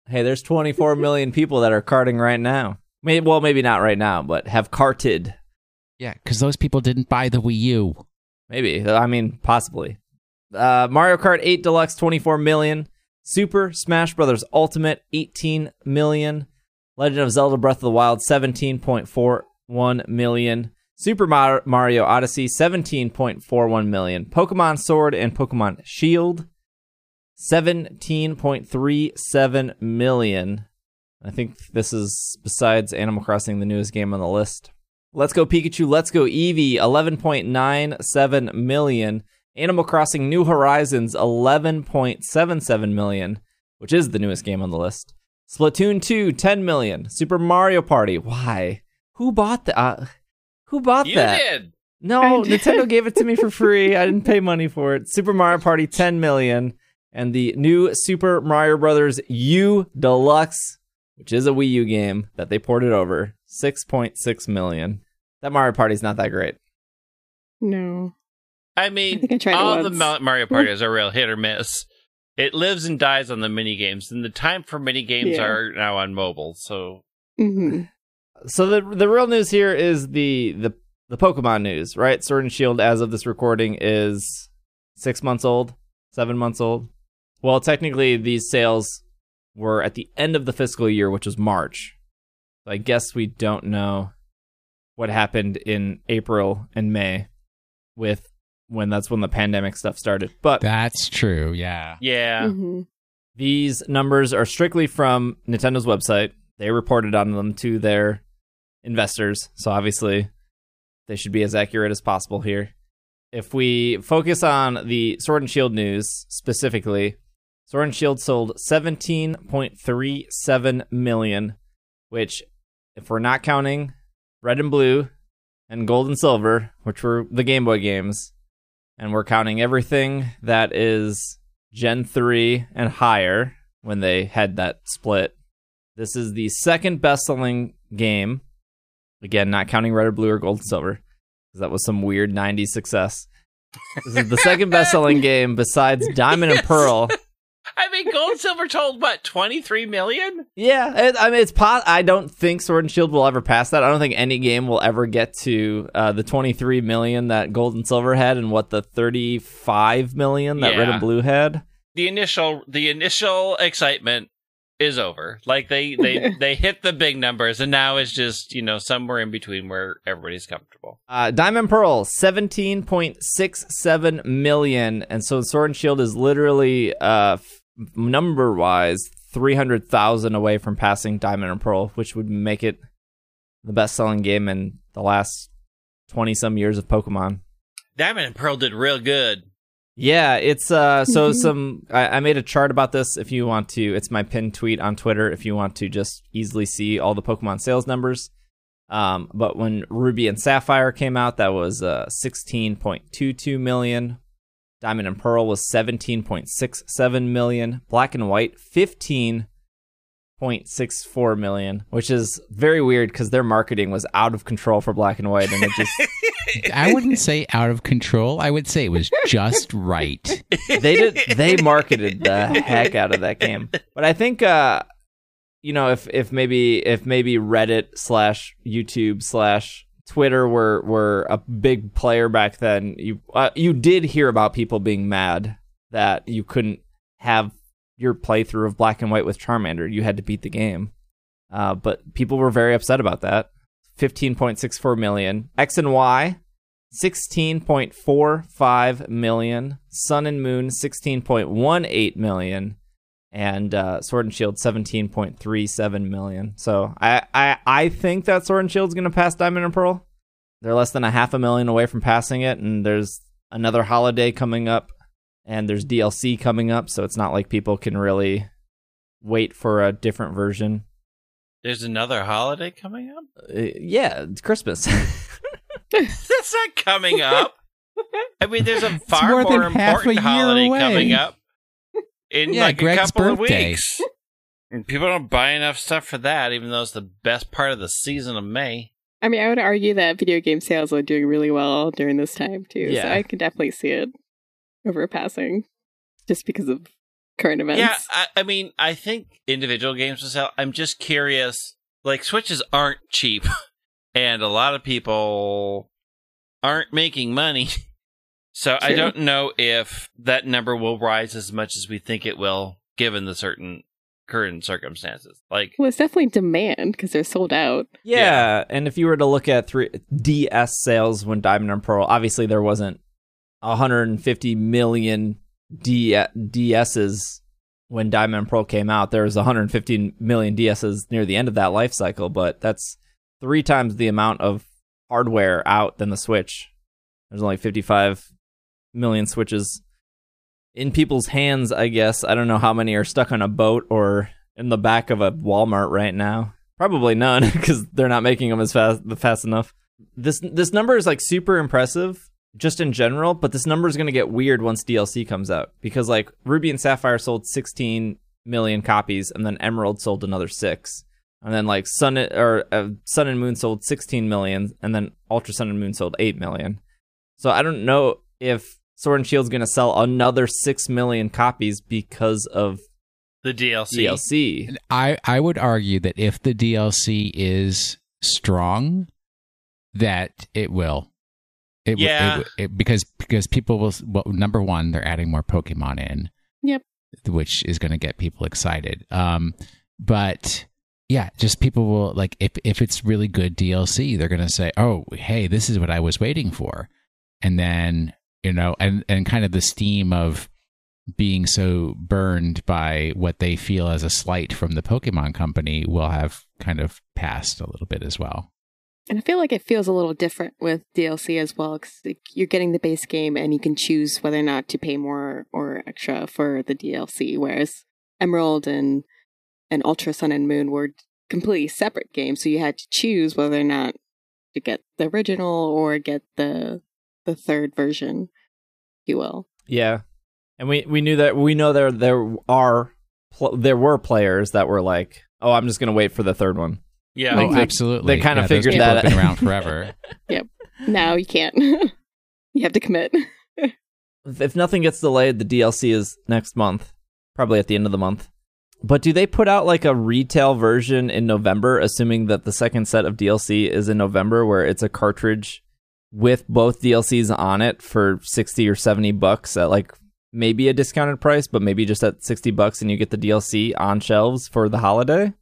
Hey, there's 24 million people that are karting right now. Maybe, well, maybe not right now, but have carted. Yeah, because those people didn't buy the Wii U. Maybe. I mean, possibly. Uh, Mario Kart 8 Deluxe, 24 million. Super Smash Bros. Ultimate, 18 million. Legend of Zelda Breath of the Wild, 17.41 million. Super Mario Odyssey, 17.41 million. Pokemon Sword and Pokemon Shield, 17.37 million. I think this is, besides Animal Crossing, the newest game on the list. Let's Go Pikachu, Let's Go Eevee, 11.97 million. Animal Crossing New Horizons, 11.77 million, which is the newest game on the list. Splatoon 2, 10 million. Super Mario Party, why? Who bought that? Uh, who bought You that? did. No, did. Nintendo gave it to me for free. I didn't pay money for it. Super Mario Party 10 million and the new Super Mario Brothers U Deluxe, which is a Wii U game that they ported over, 6.6 million. That Mario Party's not that great. No. I I mean, think I all the Mario Parties are real hit or miss. It lives and dies on the mini games, and the time for mini games Yeah. are now on mobile. So hmm So the the real news here is the the the Pokemon news, right? Sword and Shield as of this recording is 6 months old, 7 months old. Well, technically these sales were at the end of the fiscal year, which was March. So I guess we don't know what happened in April and May with when that's when the pandemic stuff started. But That's true. Yeah. yeah, hmm these numbers are strictly from Nintendo's website. They reported on them to their investors, so obviously they should be as accurate as possible here. If we focus on the Sword and Shield news specifically, Sword and Shield sold 17.37 million, which if we're not counting Red and Blue and Gold and Silver, which were the Game Boy games, and we're counting everything that is Gen 3 and higher when they had that split. This is the second best selling game. Again, not counting red or blue or gold and silver, because that was some weird 90s success. This is the second best selling game besides Diamond and Pearl. I mean, Gold and Silver told what twenty three million. Yeah, it, I mean, it's po- I don't think Sword and Shield will ever pass that. I don't think any game will ever get to uh, the 23 million that Gold and Silver had and what the 35 million that Red and Blue had. The initial the initial excitement is over. Like they they they hit the big numbers, and now it's just you know somewhere in between where everybody's comfortable. Uh, Diamond Pearl, 17.67 million. And so Sword and Shield is literally, uh, number wise, 300,000 away from passing Diamond and Pearl, which would make it the best selling game in the last 20 some years of Pokemon. Diamond and Pearl did real good. Yeah, it's uh so Mhm. some I, I made a chart about this if you want to it's my pinned tweet on Twitter if you want to just easily see all the Pokemon sales numbers. Um but when Ruby and Sapphire came out that was uh 16.22 million. Diamond and Pearl was 17.67 million. Black and White 15.64 million, which is very weird cuz their marketing was out of control for Black and White and it just I wouldn't say out of control. I would say it was just right. they did they marketed the heck out of that game but i think uh you know if if maybe if maybe reddit slash youtube slash twitter were were a big player back then. You uh, you did hear about people being mad that you couldn't have your playthrough of black and white with charmander. You had to beat the game. Uh, but people were very upset about that. 15.64 million. X and y 16.45 million. Sun and Moon 16.18 million. And uh, Sword and Shield 17.37 million. So I, I, I think that Sword and Shield's going to pass Diamond and Pearl. They're less than a half a million away from passing it. And there's another holiday coming up and there's DLC coming up, so it's not like people can really wait for a different version. There's another holiday coming up. Uh, yeah, it's Christmas. That's not coming up. I mean, there's a far more more, than half a important year holiday away. coming up in Yeah, like Greg's a couple birthday. of weeks. And people don't buy enough stuff for that, even though it's the best part of the season of May. I mean, I would argue that video game sales are doing really well during this time too. Yeah. So I can definitely see it overpassing just because of current events. Yeah, I, I mean, I think individual games will sell. I'm just curious. Like Switches aren't cheap, and a lot of people aren't making money. So I don't know if that number will rise as much as we think it will, given the certain current circumstances. Like, Well, it's definitely demand because they're sold out. Yeah, and if you were to look at three DS sales when Diamond and Pearl, obviously there wasn't 150 million D- DSs when Diamond and Pearl came out. There was 150 million DSs near the end of that life cycle, but that's three times the amount of hardware out than the Switch. There's only 55 million Switches in people's hands, I guess. I don't know how many are stuck on a boat or in the back of a Walmart right now. Probably none because they're not making them as fast fast enough. This this number is like super impressive just in general, but this number is going to get weird once DLC comes out because like Ruby and Sapphire sold 16 million copies and then Emerald sold another 6. And then like Sun or uh, Sun and Moon sold 16 million and then Ultra Sun and Moon sold 8 million. So I don't know if Sword and Shield's going to sell another 6 million copies because of the DLC. DLC. I I would argue that if the DLC is strong, that it will. It, w- Yeah. it, w- it- because because people will. Well, number one, they're adding more Pokemon in. Yep. Which is going to get people excited. Um, but yeah, just people will like if if it's really good DLC, they're going to say, "Oh, hey, this is what I was waiting for," and then you know, and and kind of the steam of being so burned by what they feel as a slight from the Pokemon company will have kind of passed a little bit as well. And I feel like it feels a little different with DLC as well because like, you're getting the base game and you can choose whether or not to pay more or extra for the DLC. Whereas Emerald and and Ultra Sun and Moon were completely separate games, so you had to choose whether or not to get the original or get the the third version, if you will. Yeah, and we we knew that we know there there are pl- there were players that were like, oh, I'm just gonna wait for the third one. Yeah. Like oh, they- absolutely. they kinda those figured that have been out. around forever. Yep. Now you can't. you have to commit. If if nothing gets delayed, the DLC is next month, probably at the end of the month. But do they put out like a retail version in November, assuming that the second set of DLC is in November, where it's a cartridge with both DLCs on it for sixty or seventy bucks at like maybe a discounted price, but maybe just at sixty bucks, and you get the DLC on shelves for the holiday?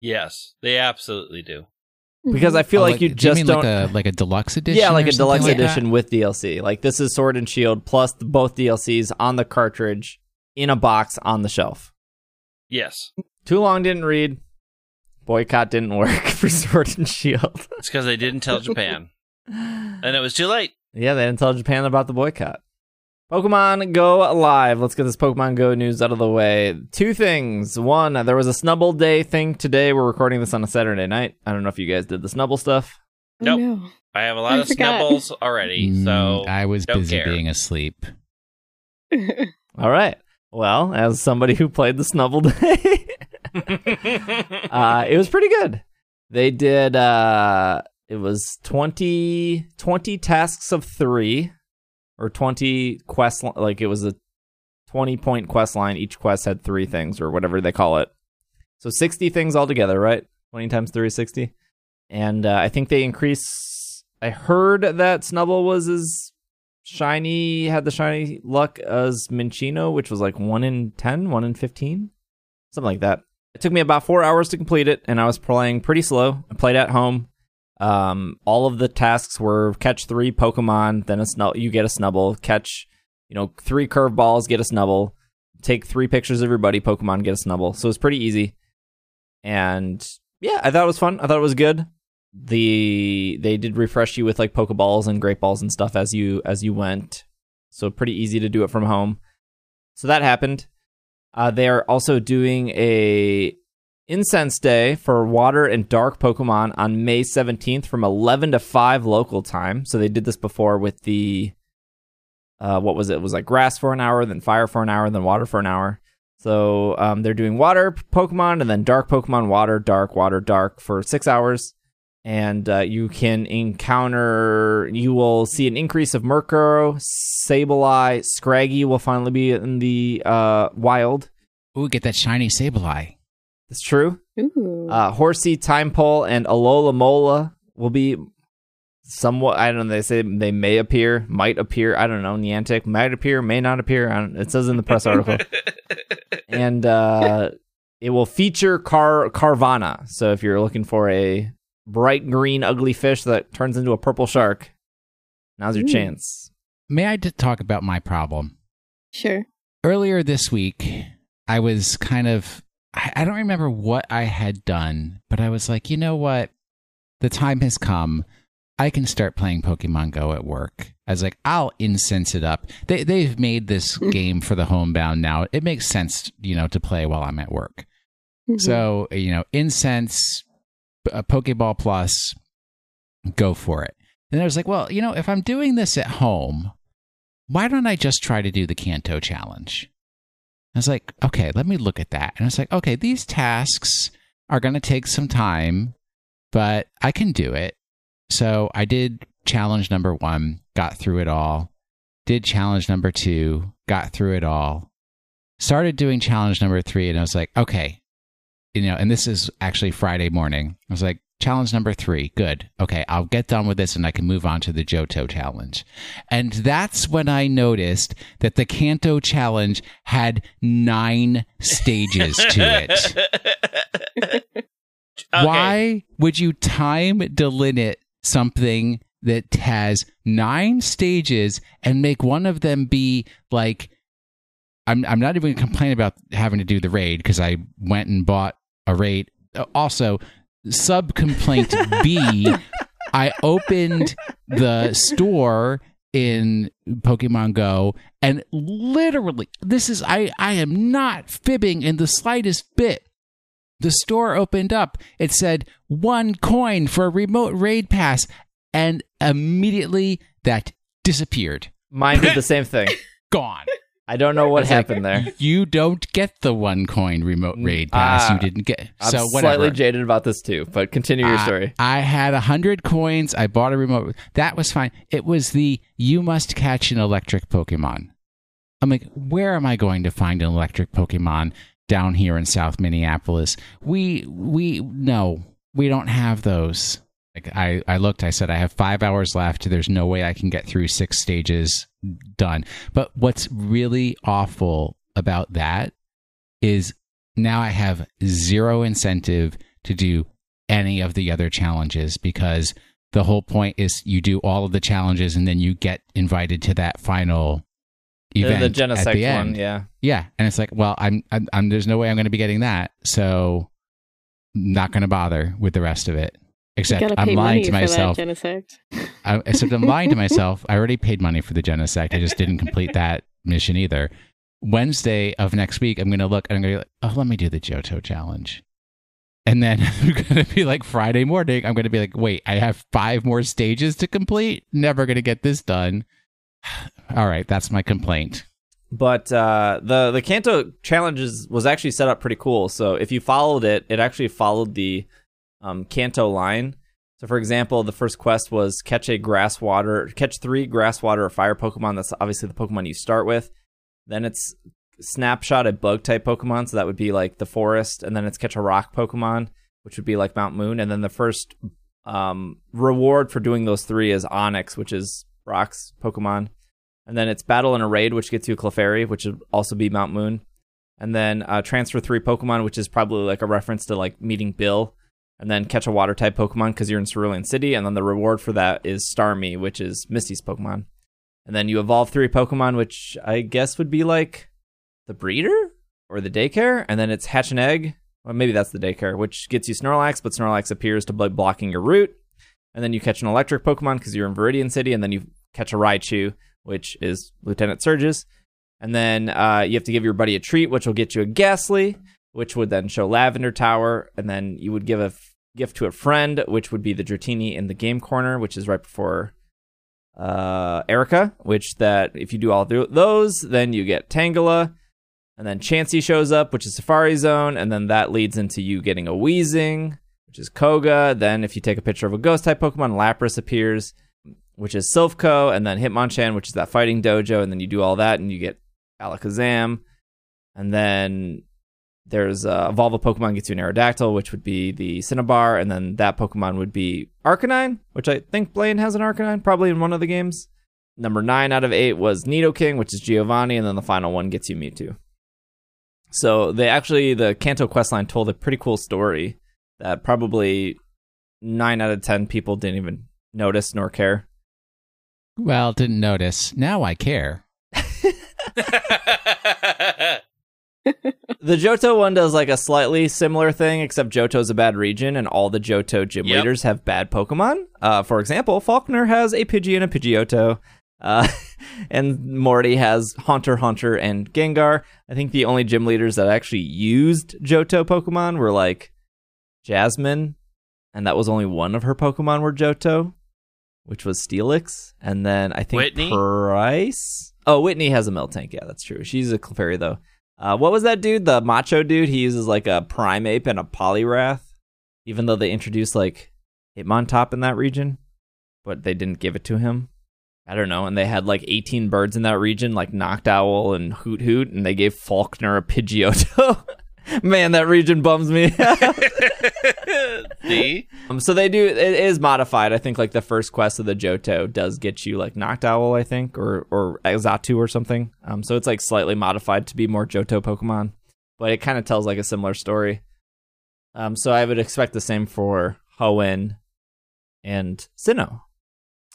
Yes, they absolutely do. Mm-hmm. Because I feel Oh, like, you do just mean don't. like a like a deluxe edition. yeah, like or a deluxe like that? edition with DLC. Like this is Sword and Shield plus both DLCs on the cartridge in a box on the shelf. Yes. Too long didn't read. Boycott didn't work for Sword and Shield. It's because they didn't tell Japan. and it was too late. yeah, they didn't tell Japan about the boycott. Pokemon Go live. Let's get this Pokemon Go news out of the way. Two things. One, there was a Snubbull Day thing today. We're recording this on a Saturday night. I don't know if you guys did the Snubbull stuff. Oh, Nope. no. I have a lot I of forgot. snubbulls already, so Mm, I was don't busy care. being asleep. All right. Well, as somebody who played the Snubbull Day, uh, it was pretty good. They did, uh, it was 20, 20 tasks of three or 20 quest, like it was a 20 point quest line. Each quest had three things or whatever they call it. So 60 things altogether, right? 20 times three is 60. And uh, I think they increase. I heard that Snubbull was as shiny, had the shiny luck as Minccino, which was like 1 in 10, 1 in 15, something like that. It took me about four hours to complete it, and I was playing pretty slow. I played at home. Um, all of the tasks were catch three Pokemon, then a snub. You get a Snubbull. Catch, you know, three curveballs, get a Snubbull. Take three pictures of your buddy Pokemon, get a Snubbull. So it was pretty easy. And yeah, I thought it was fun. I thought it was good. The they did refresh you with like Pokeballs and Great Balls and stuff as you as you went. So pretty easy to do it from home. so that happened. Uh, they are also doing a Incense Day for water and dark Pokemon on May 17th from 11 to 5 local time. So they did this before with the uh, what was it? it? was like grass for an hour, then fire for an hour, then water for an hour. So um, they're doing water Pokemon and then dark Pokemon, water, dark, water, dark for six hours. And uh, you can encounter, you will see an increase of Murkrow, Sableye, Scraggy will finally be in the uh, wild. Ooh, get that shiny Sableye. It's true. Ooh. Uh, Horsea, Tympole, and Alomomola will be somewhat. I don't know. They say they may appear, might appear. I don't know. Niantic might appear, may not appear. I don't, it says in the press article, and uh, it will feature Car Carvanha. So if you're looking for a bright green ugly fish that turns into a purple shark, now's your Ooh. chance. May I just talk about my problem? Sure. Earlier this week, I was kind of, I, I don't remember what I had done, but I was like, you know what? The time has come. I can start playing Pokemon Go at work. I was like, I'll incense it up. They, they've made this game for the homebound now. It makes sense, you know, to play while I'm at work. Mhm. So, you know, incense, a Pokeball Plus, go for it. And I was like, well, you know, if I'm doing this at home, why don't I just try to do the Kanto challenge? I was like, okay, let me look at that. And I was like, okay, these tasks are going to take some time, but I can do it. So I did challenge number one, got through it all. Did challenge number two, got through it all. Started doing challenge number three, and I was like, okay, you know, and this is actually Friday morning. I was like, challenge number three, good. Okay, I'll get done with this and I can move on to the Johto challenge. And that's when I noticed that the Kanto challenge had nine stages to it. Okay. Why would you time delimit something that has nine stages and make one of them be like I'm I'm not even complaining about having to do the raid because I went and bought a raid. Also, sub complaint B, I opened the store in Pokemon Go and literally this is I I am not fibbing in the slightest bit. The store opened up. It said one coin for a remote raid pass, and immediately that disappeared. Mine did the same thing. Gone. I don't know what It's like, happened there. You don't get the one coin remote raid pass. Ah, you didn't get. I'm so whatever. slightly jaded about this too, but continue your I- story. I had a hundred coins. I bought a remote. That was fine. It was the you must catch an electric Pokemon. I'm like, where am I going to find an electric Pokemon down here in South Minneapolis? We we no, we don't have those. Like I, I looked, I said I have five hours left. There's no way I can get through six stages done. But what's really awful about that is now I have zero incentive to do any of the other challenges because the whole point is you do all of the challenges and then you get invited to that final The, event the at Genesect the end. one, yeah. Yeah, and it's like, well, I'm, I'm, I'm there's no way I'm going to be getting that, so not going to bother with the rest of it. You Except I'm lying to myself. I, except I'm lying to myself. I already paid money for the Genesect. I just didn't complete that mission either. Wednesday of next week, I'm going to look and I'm going to be like, oh, let me do the Johto challenge. And then I'm going to be like Friday morning, I'm going to be like, wait, I have five more stages to complete. Never going to get this done. All right, that's my complaint. But uh, the the Kanto challenges was actually set up pretty cool. So if you followed it, it actually followed the um, Kanto line. So for example, the first quest was catch a grass water, catch three grass water or fire Pokemon. That's obviously the Pokemon you start with. Then it's snapshot a bug type Pokemon, so that would be like the forest, and then it's catch a rock Pokemon, which would be like Mount Moon, and then the first um, reward for doing those three is Onix, which is Brock's Pokemon. And then it's Battle in a Raid, which gets you a Clefairy, which would also be Mount Moon. And then uh, Transfer 3 Pokemon, which is probably like a reference to like meeting Bill. And then catch a water type Pokemon because you're in Cerulean City. And then the reward for that is Starmie, which is Misty's Pokemon. And then you evolve three Pokemon, which I guess would be like the breeder or the daycare. And then it's Hatch an Egg. Well, maybe that's the daycare, which gets you Snorlax, but Snorlax appears to be blocking your route. And then you catch an electric Pokemon because you're in Viridian City. And then you catch a Raichu, which is Lieutenant Surge's. And then uh, you have to give your buddy a treat, which will get you a Gastly, which would then show Lavender Tower. And then you would give a gift to a friend, which would be the Dratini in the game corner, which is right before uh, Erika, which that if you do all th- those, then you get Tangela. And then Chansey shows up, which is Safari Zone. And then that leads into you getting a Weezing, which is Koga. Then if you take a picture of a ghost type Pokemon, Lapras appears, which is Silph Co. And then Hitmonchan, which is that fighting dojo. And then you do all that and you get Alakazam. And then there's uh, Evolve a Pokemon gets you an Aerodactyl, which would be the Cinnabar, and then that Pokemon would be Arcanine, which I think Blaine has an Arcanine, probably in one of the games. Number nine out of eight was Nidoking, which is Giovanni, and then the final one gets you Mewtwo. So they actually the Kanto questline told a pretty cool story that probably nine out of ten people didn't even notice nor care. Well, didn't notice. Now I care. The Johto one does like a slightly similar thing, except Johto's a bad region, and all the Johto gym Yep. leaders have bad Pokemon. Uh, for example, Falkner has a Pidgey and a Pidgeotto, uh, and Morty has Haunter, Haunter, and Gengar. I think the only gym leaders that actually used Johto Pokemon were like Jasmine, and that was only one of her Pokemon were Johto, which was Steelix, and then I think Whitney? Pryce. Oh, Whitney has a Miltank. Yeah, that's true. She's a Clefairy though. Uh, what was that dude? The macho dude? He uses like a Primeape and a Poliwrath, even though they introduced like Hitmontop in that region, but they didn't give it to him. I don't know. And they had like 18 birds in that region, like Noctowl and Hoothoot, and they gave Falkner a Pidgeotto. Man, that region bums me. See? um, so they do. It is modified. I think like the first quest of the Johto does get you like Noctowl, I think, or or Exatu or something. Um, so it's like slightly modified to be more Johto Pokemon, but it kind of tells like a similar story. Um, so I would expect the same for Hoenn and Sinnoh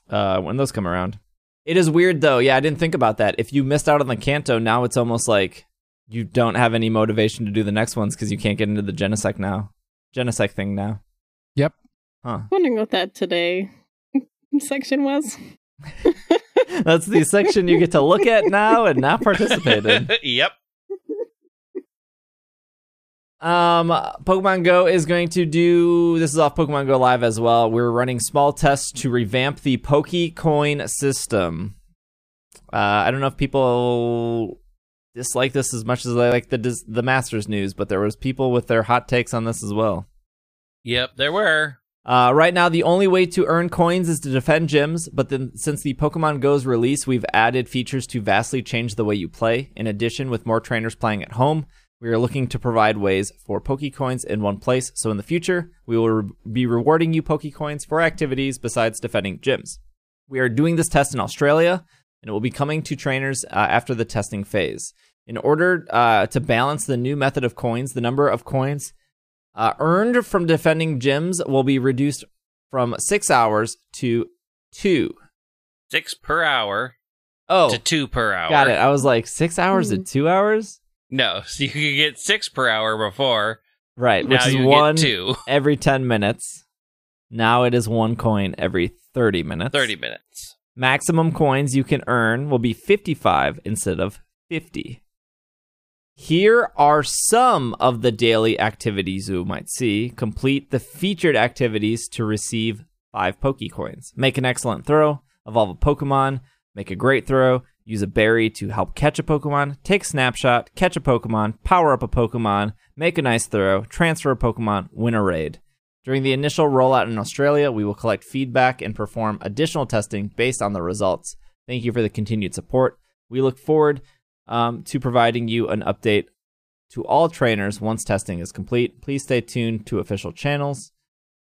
uh, when those come around. It is weird though. Yeah, I didn't think about that. If you missed out on the Kanto, now it's almost like you don't have any motivation to do the next ones because you can't get into the Genesect now. Genesect thing now. Yep. Huh. Wondering what that today section was. That's the section you get to look at now and not participate in. yep. Um, Pokemon Go is going to do this is off Pokemon Go Live as well. We're running small tests to revamp the Pokecoin system. Uh, I don't know if people dislike this as much as I like the the Masters news, but there was people with their hot takes on this as well. Yep, there were. Uh, right now, the only way to earn coins is to defend gyms, but then since the Pokemon Go's release, we've added features to vastly change the way you play. In addition, with more trainers playing at home, we are looking to provide ways for Pokecoins in one place. So in the future, we will re- be rewarding you Pokecoins for activities besides defending gyms. We are doing this test in Australia, and it will be coming to trainers uh, after the testing phase. In order uh, to balance the new method of coins, the number of coins uh, earned from defending gyms will be reduced from six hours to two. Six per hour Oh, to two per hour. got it. I was like six hours to two hours, No, so you could get six per hour before. right? Which is one two. every ten minutes. Now it is one coin every thirty minutes. 30 minutes. Maximum coins you can earn will be fifty-five instead of fifty. Here are some of the daily activities you might see. Complete the featured activities to receive five Pokecoins. Make an excellent throw. Evolve a Pokemon. Make a great throw. Use a berry to help catch a Pokemon. Take a snapshot. Catch a Pokemon. Power up a Pokemon. Make a nice throw. Transfer a Pokemon. Win a raid. During the initial rollout in Australia, we will collect feedback and perform additional testing based on the results. Thank you for the continued support. We look forward um, to providing you an update to all trainers once testing is complete. Please stay tuned to official channels.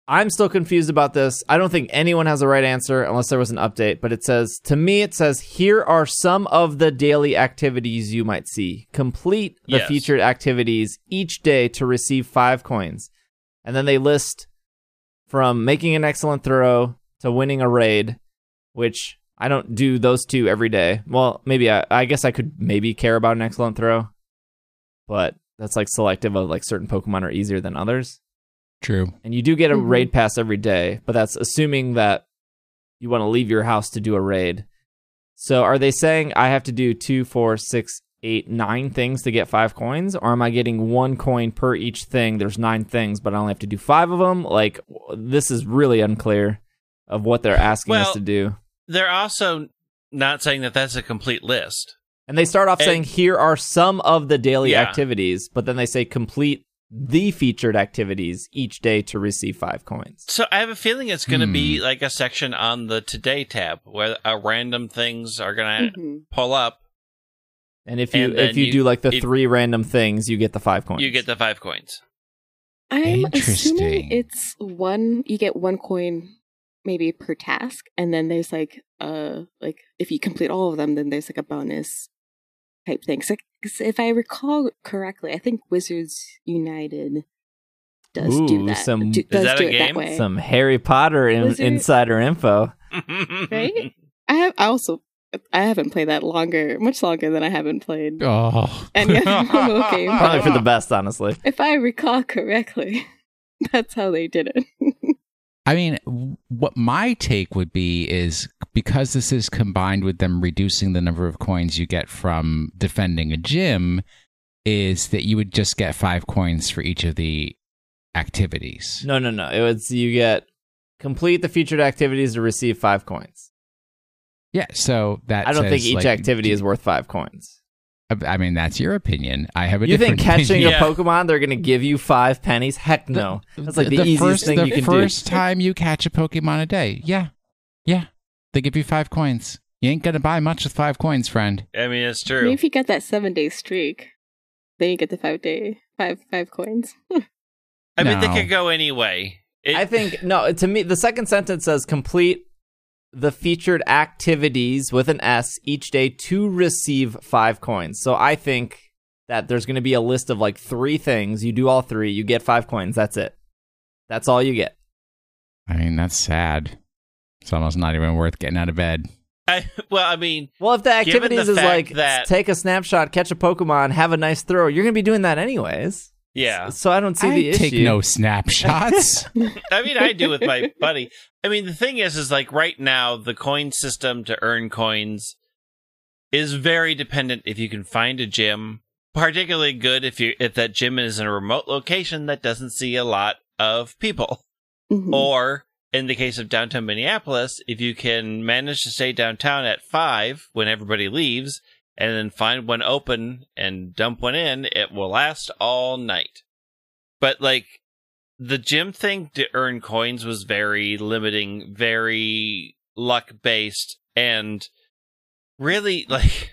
I'm still confused about this. I don't think anyone has the right answer unless there was an update, but it says, to me, it says, here are some of the daily activities you might see. Complete the Yes. featured activities each day to receive five coins. And then they list from making an excellent throw to winning a raid, which I don't do those two every day. Well, maybe I, I guess I could maybe care about an excellent throw, but that's like selective of like certain Pokemon are easier than others. True. And you do get a Mhm. raid pass every day, but that's assuming that you want to leave your house to do a raid. So are they saying I have to do two, four, six, eight, nine things to get five coins, or am I getting one coin per each thing? There's nine things, but I only have to do five of them. Like this is really unclear of what they're asking us to do. They're also not saying that that's a complete list. And they start off And- saying here are some of the daily Yeah. activities, but then they say complete the featured activities each day to receive five coins. So I have a feeling it's going to be Hmm. like a section on the Today tab where uh, random things are going to Mhm. pull up. And if you And if you, you- do like the if- three random things, you get the five coins. You get the five coins. I'm assuming it's one. You get one coin, maybe per task, and then there's like uh like if you complete all of them, then there's like a bonus type thing. So, 'cause if I recall correctly, I think Wizards United does Ooh, do that. some- do, Is does that do a it that game? way. Some Harry Potter in, insider info. Right? I have. I also. I haven't played that longer, much longer than I haven't played. Oh. And yeah, okay. Probably for the best, honestly. If I recall correctly, that's how they did it. I mean, what my take would be is because this is combined with them reducing the number of coins you get from defending a gym, is that you would just get five coins for each of the activities. No, no, no. It was you get complete the featured activities to receive five coins. Yeah, so that I don't think each like, activity is worth five coins. I mean, that's your opinion. I have a You think catching opinion. A Pokemon, they're going to give you five pennies? Heck no. That's like the, easiest first, thing the you can first do. time you catch a Pokemon a day. Yeah, yeah, they give you five coins. You ain't gonna buy much with five coins, friend. I mean, it's true. Maybe true. if you get that seven day streak, then you get the five day five five coins. I mean, they could go anyway. It- I think no. To me, the second sentence says complete the featured activities with an S each day to receive five coins. So I think that there's going to be a list of like three things. You do all three, you get five coins. That's it. That's all you get. I mean, that's sad. It's almost not even worth getting out of bed. I, well, I mean, Well, if the Given the activities is like that- take a snapshot, catch a Pokemon, have a nice throw, you're going to be doing that anyways. Yeah. So I don't see I the take issue. no snapshots. I mean, I do with my buddy. I mean, the thing is, is like right now, the coin system to earn coins is very dependent if you can find a gym. Particularly good if you if that gym is in a remote location that doesn't see a lot of people. Mhm. Or in the case of downtown Minneapolis, if you can manage to stay downtown at five when everybody leaves, and then find one open and dump one in, it will last all night. But like the gym thing to earn coins was very limiting, very luck based, and really like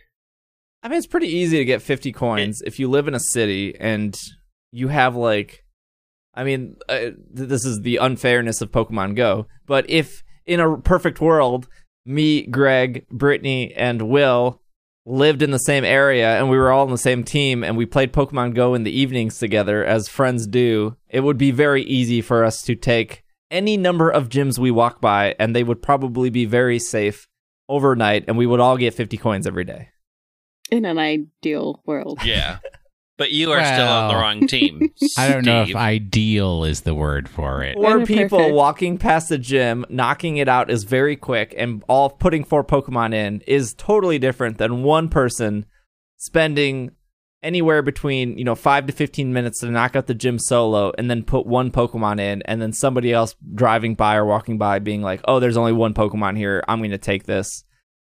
I mean, it's pretty easy to get 50 coins if you live in a city and you have like, I mean, uh, this is the unfairness of Pokemon Go. But if in a perfect world, me, Greg, Brittany, and Will lived in the same area and we were all on the same team and we played Pokemon Go in the evenings together as friends do, it would be very easy for us to take any number of gyms we walk by and they would probably be very safe overnight and we would all get 50 coins every day. In an ideal world. yeah. But you are still on the wrong team. I don't know if ideal is the word for it. Four Kinda people perfect. walking past the gym, knocking it out is very quick, and all putting four Pokemon in is totally different than one person spending anywhere between you know five to fifteen minutes to knock out the gym solo, and then put one Pokemon in, and then somebody else driving by or walking by being like, "Oh, there's only one Pokemon here. I'm going to take this,"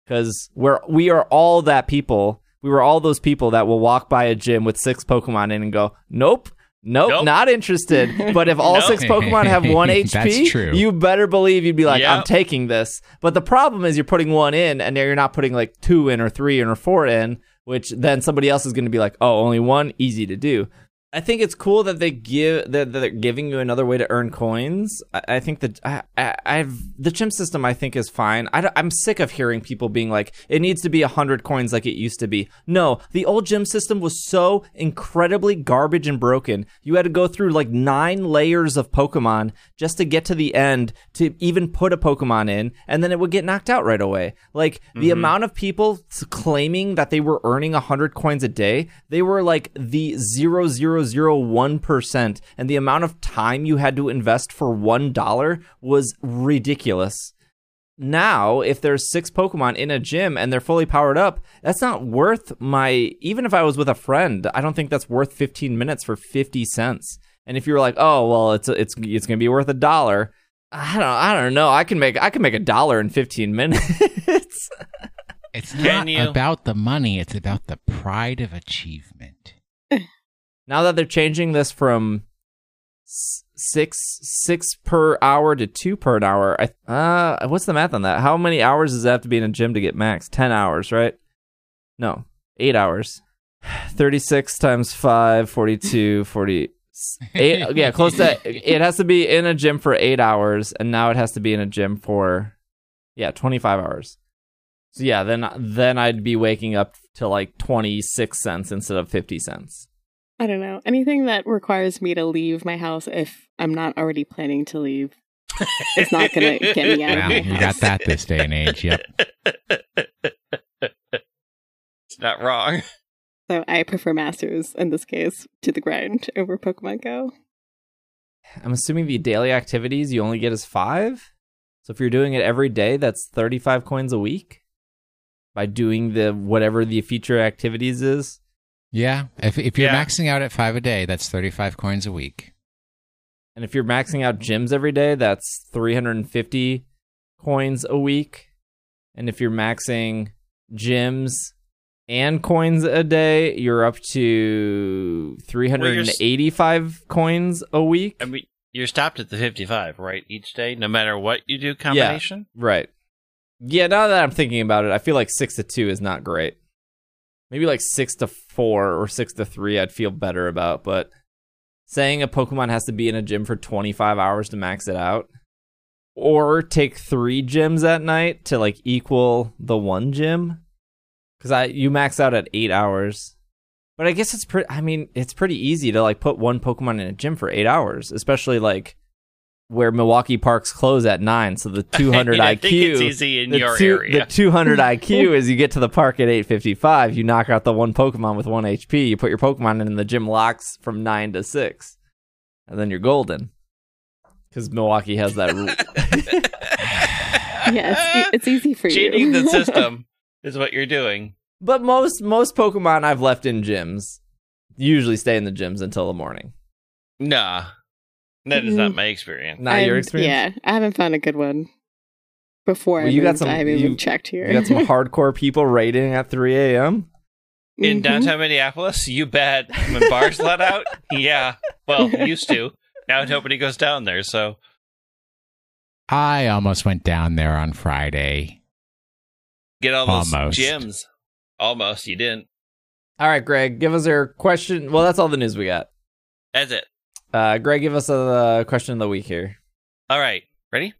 because we're we are all that people. We were all those people that will walk by a gym with six Pokemon in and go, "Nope." Nope, Nope. not interested. But if all Nope. six Pokemon have one HP, you better believe you'd be like, I'm taking this. But the problem is you're putting one in and now you're not putting like two in or three in or four in, which then somebody else is going to be like, oh, only one, easy to do. I think it's cool that they give that they're giving you another way to earn coins. I, I think that I, I, I've the gym system. I think is fine. I, am sick of hearing people being like, it needs to be hundred coins like it used to be. No, the old gym system was so incredibly garbage and broken. You had to go through like nine layers of Pokemon just to get to the end to even put a Pokemon in, and then it would get knocked out right away. Like the mm-hmm. amount of people claiming that they were earning hundred coins a day, they were like the zero zero zero one percent, and the amount of time you had to invest for one dollar was ridiculous. now if there's six Pokemon in a gym and they're fully powered up, that's not worth my even if I was with a friend, I don't think that's worth 15 minutes for 50 cents. And if you were like, "Oh, well, it's it's it's going to be worth a dollar." I don't I don't know. I can make I can make a dollar in 15 minutes. It's not about the money, it's about the pride of achievement. now that they're changing this from six six per hour to two per hour, I uh, what's the math on that? How many hours does it have to be in a gym to get max? Ten hours, right? No, eight hours. Thirty six times five, 42, 40. Eight, yeah, close to. It has to be in a gym for eight hours, and now it has to be in a gym for, yeah, twenty five hours. So yeah, then then I'd be waking up to like twenty six cents instead of fifty cents. I don't know. Anything that requires me to leave my house if I'm not already planning to leave is not going to get me out of Wow, my you got that this day and age. Yep. it's not wrong. So I prefer Masters in this case to the grind over Pokemon Go. I'm assuming the daily activities you only get is five. So if you're doing it every day, that's 35 coins a week. By doing the whatever the feature activities is. Yeah. If if you're Yeah. maxing out at five a day, that's thirty five coins a week. And if you're maxing out gyms every day, that's 350 coins a week. And if you're maxing gyms and coins a day, you're up to 385 coins a week. I mean, you're stopped at the 55, right? Each day, no matter what you do combination. Right. Yeah, now that I'm thinking about it, I feel like 6 to 2 is not great. Maybe like 6 to 4 or 6 to 3 I'd feel better about, but saying a Pokemon has to be in a gym for 25 hours to max it out or take 3 gyms at night to like equal the one gym cuz I you max out at 8 hours. But I guess it's pretty I mean, it's pretty easy to like put one Pokemon in a gym for 8 hours, especially like where Milwaukee parks close at 9, so the 200 I IQ think it's easy in your two- area. The 200 IQ is you get to the park at 8:55, you knock out the one Pokemon with one HP, you put your Pokemon in the gym locks from 9 to 6. And then you're golden. Cuz Milwaukee has that rule. Yeah, it's, it's easy for Cheating you. Cheating the system is what you're doing. but most most Pokemon I've left in gyms usually stay in the gyms until the morning. Nah, that is not my experience. Not your I'm- experience? Yeah, I haven't found a good one before. Well, I you got some- I haven't you- even checked here. You got some hardcore people raiding at 3 a.m. In Mhm. downtown Minneapolis, you bet. When bars let out, yeah. Well, used to. Now nobody goes down there, so I almost went down there on Friday. get all those Almost. gyms. Almost, you didn't. All right, Greg, give us your question. Well, that's all the news we got. That's it. Uh, Greg, give us a uh, question of the week here. All right, ready?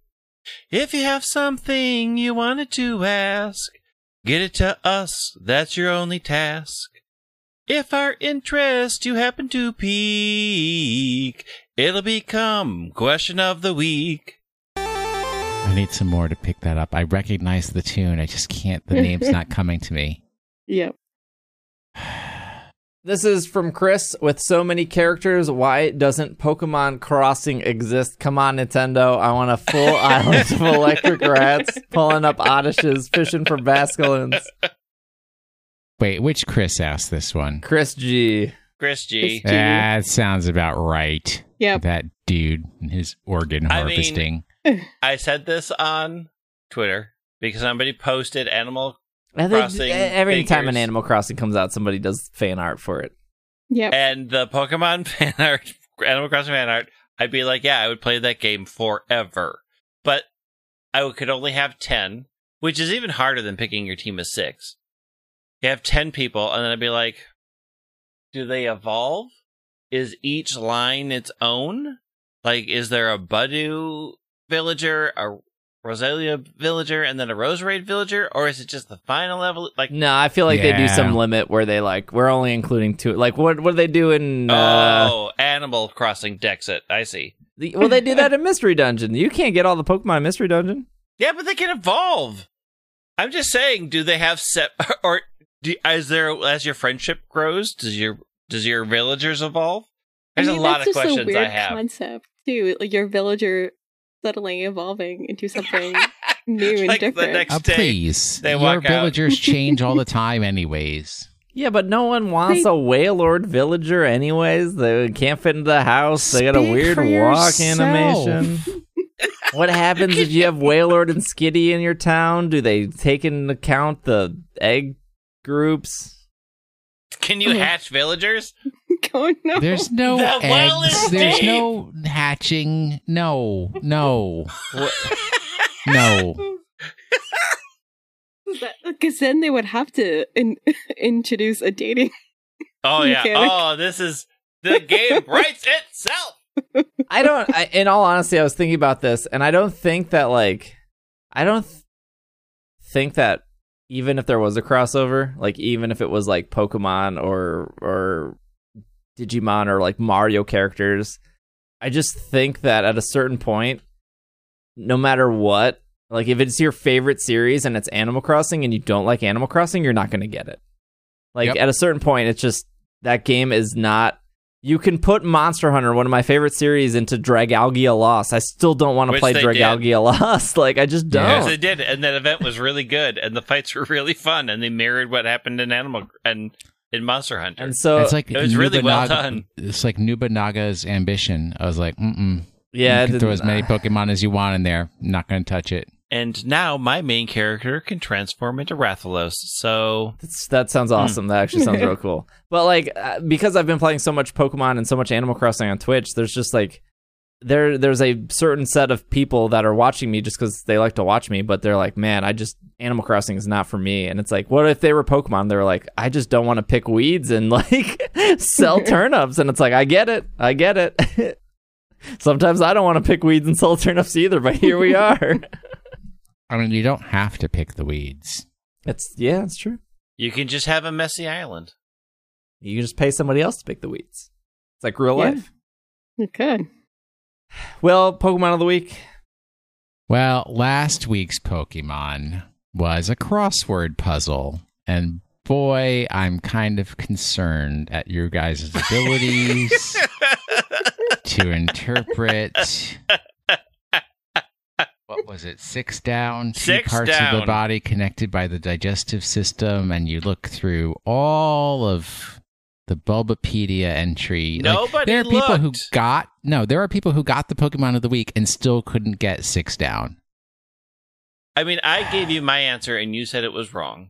If you have something you wanted to ask, get it to us. That's your only task. If our interest you happen to pique, it'll become question of the week. I need some more to pick that up. I recognize the tune. I just can't. The name's not coming to me. Yep. This is from Chris. With so many characters, why doesn't Pokemon Crossing exist? Come on, Nintendo. I want a full island of electric rats pulling up Oddishes, fishing for Basculins. Wait, which Chris asked this one? Chris G. Chris G. Chris- That sounds about right. Yep. That dude and his organ I mean- harvesting. I said this on Twitter because somebody posted Animal. I think Crossing every time an. Animal Crossing comes out, somebody does fan art for it. Yep. And the Pokemon fan art, Animal Crossing fan art, I'd be like, yeah, I would play that game forever. But I could only have 10, which is even harder than picking your team of six. You have 10 people, and then I'd be like, do they evolve? Is each line its own? Like, is there a Budew villager, a Roselia villager, and then a Roserade villager? Or is it just the final level? Like, No, I feel like they do some limit where they like we're only including two. Like what what do they do in? Uh, oh, Animal Crossing Dexit. I see. the, well, they do that in Mystery Dungeon. You can't get all the Pokemon in Mystery Dungeon. Yeah, but they can evolve. I'm just saying, do they have set or do, as their as your friendship grows, does your does your villagers evolve? There's I mean, a lot that's of just questions a weird I have. concept too. Like your villager suddenly evolving into something new and Like the different. next- Uh, day, please, they your walk out. villagers change all the time, anyways. Yeah, but no one wants They- a Wailord villager anyways. They can't fit into the house. They got a weird for walk yourself. animation. what happens if you have Wailord and Skitty in your town? Do they take into account the egg groups? Can you hatch villagers? oh no! There's no The well eggs. is There's deep. no hatching. No, no, no. Because then they would have to in- introduce a dating. Oh yeah. Mechanic. Oh, this is the game writes itself. I don't. I, in all honesty, I was thinking about this, and I don't think that like, I don't th- think that even if there was a crossover, like even if it was like Pokemon or or Digimon or like Mario characters, I just think that at a certain point, no matter what, like if it's your favorite series and it's Animal Crossing and you don't like Animal Crossing, you're not going to get it. Like Yep. at a certain point, it's just that game is not. You can put Monster Hunter, one of my favorite series, into Dragalia Lost. I still don't want to play they did. Dragalia Lost. Like I just don't. Yeah. Yes, they did, and that event was really good, and the fights were really fun, and they mirrored what happened in Animal and in Monster Hunter. And so it's like it was really well Nobunaga- done. It's like Nobunaga's ambition. I was like, mm-mm. yeah, you can throw as many Pokemon as you want in there. Not going to touch it. And now my main character can transform into Rathalos. So That's, that sounds awesome. That actually sounds real cool. But like, uh, because I've been playing so much Pokemon and so much Animal Crossing on Twitch, there's just like there there's a certain set of people that are watching me just because they like to watch me. But they're like, man, I just Animal Crossing is not for me. And it's like, what if they were Pokemon? They're like, I just don't want to pick weeds and like sell turnips. And it's like, I get it, I get it. Sometimes I don't want to pick weeds and sell turnips either, but here we are. I mean, you don't have to pick the weeds. It's yeah, it's true. you can just have a messy island. You can just pay somebody else to pick the weeds. It's like real Yeah. life. You could. Well, Pokemon of the week. Well, last week's Pokemon was a crossword puzzle. And boy, I'm kind of concerned at your guys' abilities to interpret. What was it? Six down, two Six parts of the body connected by the digestive system, and you look through all of the Bulbapedia entry. Like, Nobody there are people who got no. There are people who got the Pokemon of the week and still couldn't get six down. I mean, I gave you my answer, and you said it was wrong.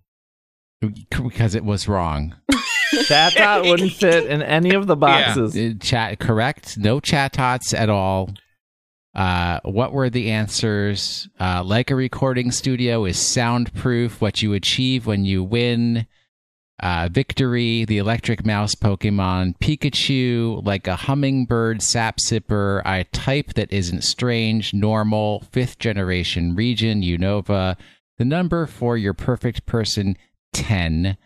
because it was wrong. Chatot wouldn't fit in any of the boxes. Uh, Chat correct. No Chatots at all. Uh, what were the answers? Uh, like a recording studio is soundproof. What you achieve when you win. Uh, victory, the electric mouse Pokemon, Pikachu, like a hummingbird sap sipper, a type that isn't strange, normal, fifth generation region, Unova, the number for your perfect person, 10,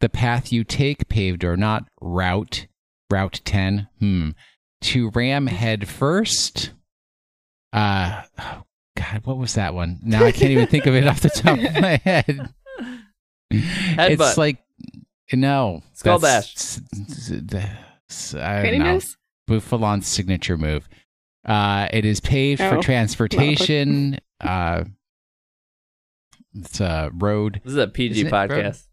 the path you take, paved or not, route, route 10, hmm, to ram head first, uh, oh, God, what was that one? Now I can't even think of it off the top of my head. Headbutt. It's like no Skull I Granny don't know. Bouffalant's signature move. Uh, it is paved Oh, for transportation. Uh, it's a road. This is a PG Isn't podcast.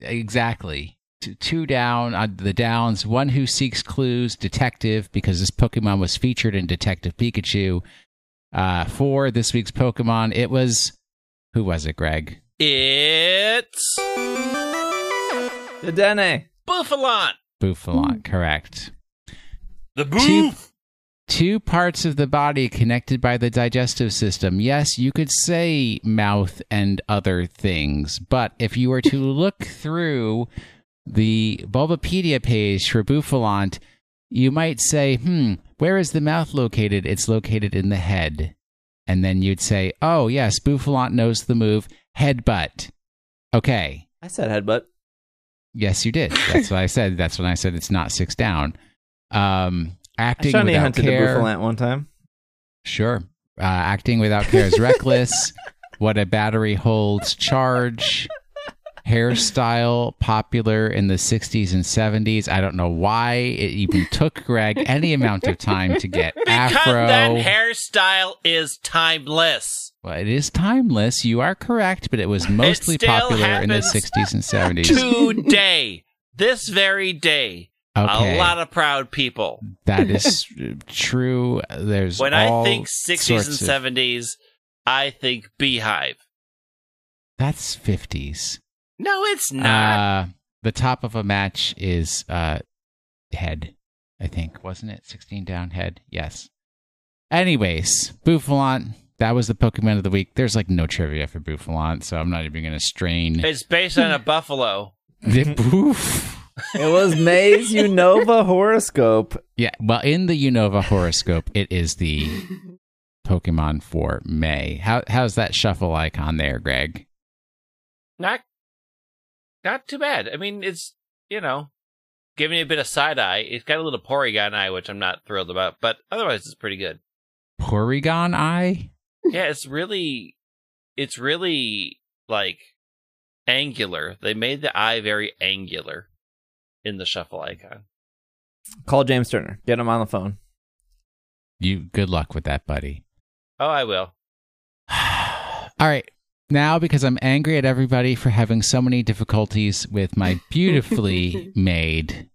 Exactly. Two down on the downs. One who seeks clues. Detective, because this Pokemon was featured in Detective Pikachu. Uh, for this week's Pokemon, it was who was it, Greg? It's The Dene. Bouffalant. Bouffalant, correct. The Two- boof. two parts of the body connected by the digestive system. Yes, you could say mouth and other things, but if you were to look through the Bulbapedia page for Bouffalant, you might say, hmm, where is the mouth located? It's located in the head. And then you'd say, oh, yes, Bouffalant knows the move headbutt. Okay. I said headbutt. Yes, you did. That's what I said. That's when I said it's not six down. Um, I acting shiny without hunted care. the Bouffalant one time. Sure. Uh, acting without care is reckless. what a battery holds charge. Hairstyle popular in the 60s and 70s. I don't know why it even took Greg any amount of time to get Because afro. that hairstyle is timeless. Well, it is timeless. You are correct, but it was mostly still popular in the 60s and 70s. Today, this very day, Okay. a lot of proud people. that is true. There's When I think 60s sorts and of- 70s, I think Beehive. That's 50s. No, it's not. Uh, the top of a match is uh, head, I think, wasn't it? 16 down head. Yes. Anyways, Bouffalant. That was the Pokemon of the week. There's like no trivia for Bouffalant, so I'm not even going to strain. it's based on a buffalo. The, Boof. It was May's Unova horoscope. Yeah, well, in the Unova horoscope, it is the Pokemon for May. How how's that shuffle icon there, Greg? Not, not too bad. I mean, it's you know, giving you a bit of side eye. It's got a little Porygon eye, which I'm not thrilled about, but otherwise, it's pretty good. Porygon Eye? Yeah, it's really, it's really like angular. They made the eye very angular in the shuffle icon. Call James Turner. Get him on the phone. You good luck with that, buddy. Oh, I will. All right. Now, because I'm angry at everybody for having so many difficulties with my beautifully made,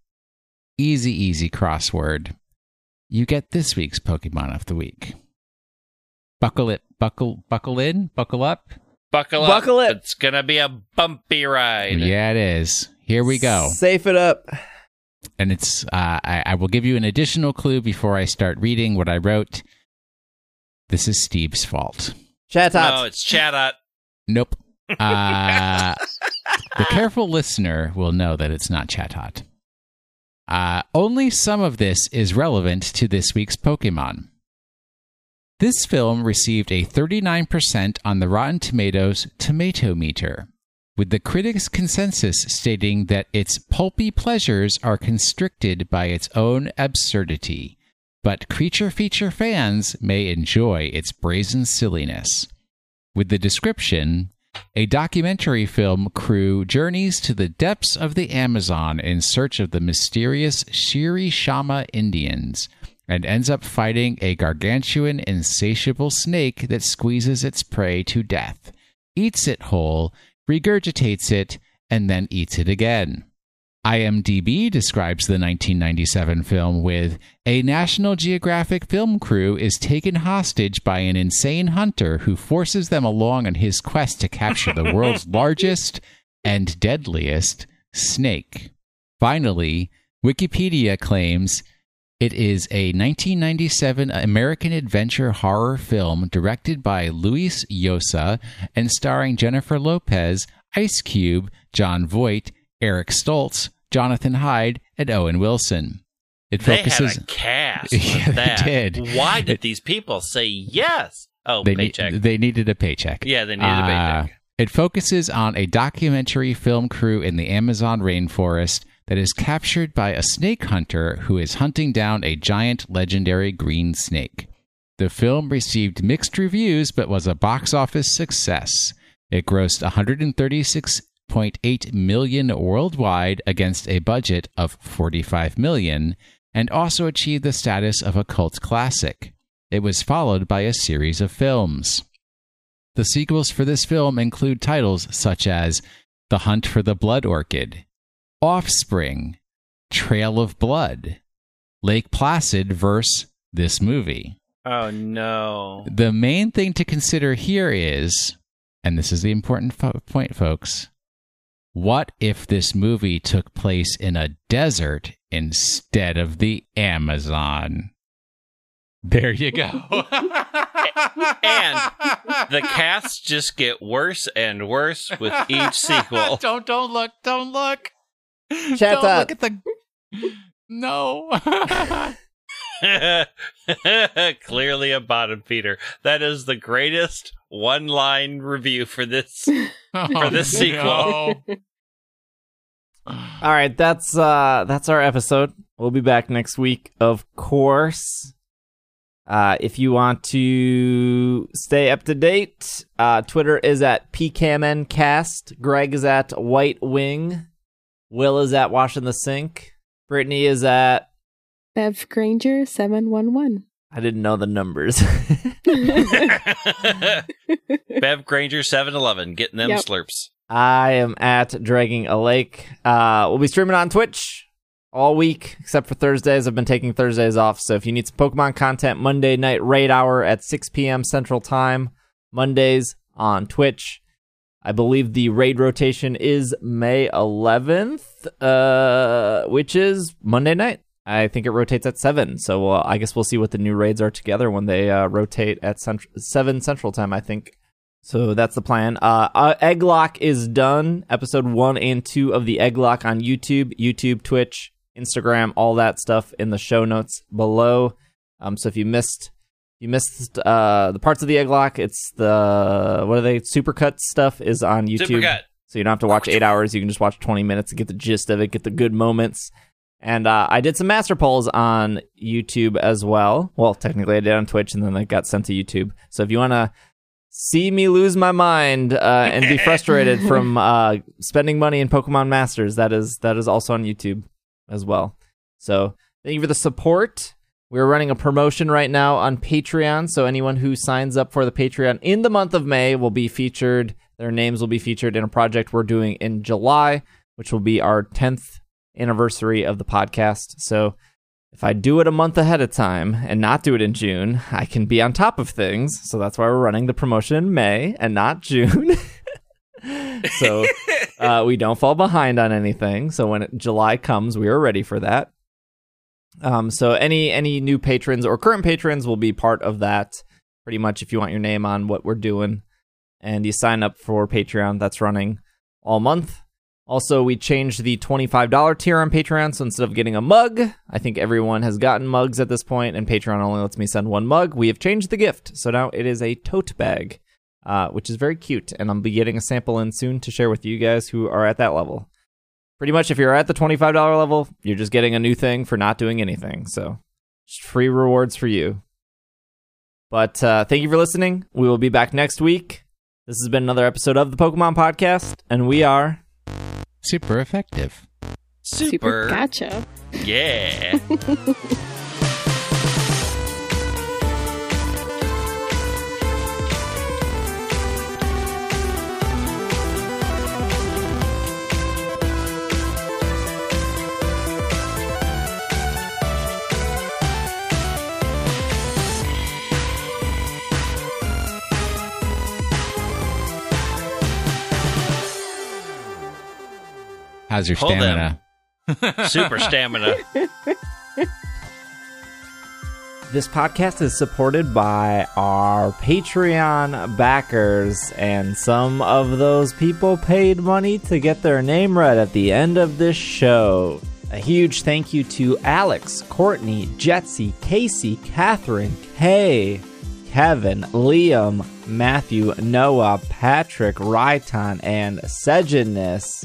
easy, easy crossword, you get this week's Pokemon of the Week. Buckle it, buckle, buckle in, buckle up. Buckle up. Buckle it. It's gonna be a bumpy ride. Yeah, it is. Here we go. Safe it up. and it's uh, I, I will give you an additional clue before I start reading what I wrote. This is Steve's fault. Chat No, out. it's Chatot. Nope. Uh, the careful listener will know that it's not Chatot. Uh, only some of this is relevant to this week's Pokemon. This film received a 39% on the Rotten Tomatoes tomato meter, with the critics' consensus stating that its pulpy pleasures are constricted by its own absurdity, but creature feature fans may enjoy its brazen silliness. With the description, a documentary film crew journeys to the depths of the Amazon in search of the mysterious Shirishama Indians and ends up fighting a gargantuan, insatiable snake that squeezes its prey to death, eats it whole, regurgitates it, and then eats it again. IMDb describes the 1997 film with A National Geographic film crew is taken hostage by an insane hunter who forces them along on his quest to capture the world's largest and deadliest snake. Finally, Wikipedia claims it is a 1997 American adventure horror film directed by Luis Llosa and starring Jennifer Lopez, Ice Cube, Jon Voight, Eric Stoltz, Jonathan Hyde, and Owen Wilson. It They focuses. had a cast. Yeah, with they did. Why did It- these people say yes? Oh, they, paycheck. ne- they needed a paycheck. yeah, they needed a Uh, paycheck. It focuses on a documentary film crew in the Amazon rainforest that is captured by a snake hunter who is hunting down a giant legendary green snake. The film received mixed reviews but was a box office success. It grossed 136.8 million worldwide against a budget of 45 million and also achieved the status of a cult classic. It was followed by a series of films. The sequels for this film include titles such as The Hunt for the Blood Orchid, Offspring, Trail of Blood, Lake Placid versus this movie. Oh no. The main thing to consider here is, and this is the important fo- point, folks, what if this movie took place in a desert instead of the Amazon? There you go. And The casts just get worse and worse with each sequel. don't don't look, don't look. Shut don't up. look at the No. Clearly a bottom feeder. That is the greatest one line review for this. For this sequel. All right, that's uh that's our episode. We'll be back next week, of course. Uh, if you want to stay up to date, uh, Twitter is at PCAMNcast. Greg is at White Wing. Will is at Washing the Sink. Brittany is at Bev Granger, 711. I didn't know the numbers. Bev Granger 7-Eleven getting them Yep. slurps. I am at Dragging a Lake. Uh, we'll be streaming on Twitch all week except for Thursdays. I've been taking Thursdays off, so if you need some Pokemon content, Monday night raid hour at 6 p.m. Central Time, Mondays on Twitch. I believe the raid rotation is May 11th, uh, which is Monday night. I think it rotates at 7, so uh, I guess we'll see what the new raids are together when they uh, rotate at cent- 7 Central Time, I think. So that's the plan. Uh, uh, Egglock is done. Episode one and two of the Egglock on YouTube, YouTube, Twitch, Instagram, all that stuff in the show notes below. Um, so if you missed, you missed uh the parts of the egg lock, it's the what are they? Supercut stuff is on YouTube. Supercut. So you don't have to watch eight hours. You can just watch 20 minutes to get the gist of it, get the good moments. And uh, I did some master polls on YouTube as well. Well, technically I did on Twitch and then they got sent to YouTube. So if you want to see me lose my mind uh, and be frustrated from uh, spending money in Pokemon Masters, that is that is also on YouTube as well. So thank you for the support. We're running a promotion right now on Patreon. So anyone who signs up for the Patreon in the month of May will be featured. Their names will be featured in a project we're doing in July, which will be our 10th anniversary of the podcast. So if I do it a month ahead of time and not do it in June, I can be on top of things. So that's why we're running the promotion in May and not June. so uh, we don't fall behind on anything. So when July comes, we are ready for that. Um, so any any new patrons or current patrons will be part of that. Pretty much, if you want your name on what we're doing, and you sign up for Patreon, that's running all month. Also, we changed the $25 tier on Patreon. So instead of getting a mug, I think everyone has gotten mugs at this point, and Patreon only lets me send one mug. We have changed the gift. So now it is a tote bag, uh, which is very cute. And I'll be getting a sample in soon to share with you guys who are at that level. Pretty much, if you're at the $25 level, you're just getting a new thing for not doing anything. So just free rewards for you. But uh, thank you for listening. We will be back next week. This has been another episode of the Pokemon Podcast, and we are. Super effective. Super. gotcha. Yeah. How's your Hold stamina? Super stamina. This podcast is supported by our Patreon backers, and some of those people paid money to get their name read at the end of this show. A huge thank you to Alex, Courtney, Jetsy, Casey, Catherine, Kay, Kevin, Liam, Matthew, Noah, Patrick, Ryton, and Sejanus.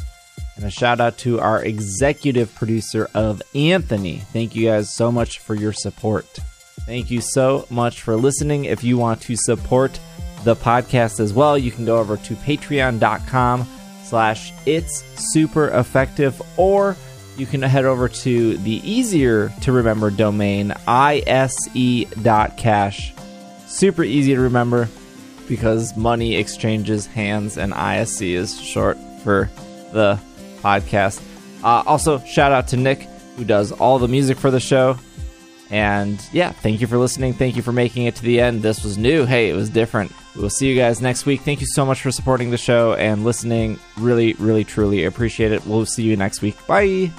And a shout out to our executive producer of Anthony. Thank you guys so much for your support. Thank you so much for listening. If you want to support the podcast as well, you can go over to patreon.com slash it's super effective or you can head over to the easier to remember domain ise.cash. Super easy to remember because money exchanges hands and ISC is short for the podcast. Uh, also, shout out to Nick who does all the music for the show. And yeah, thank you for listening. Thank you for making it to the end. This was new. Hey, it was different. We'll see you guys next week. Thank you so much for supporting the show and listening. Really, really, truly appreciate it. We'll see you next week. Bye.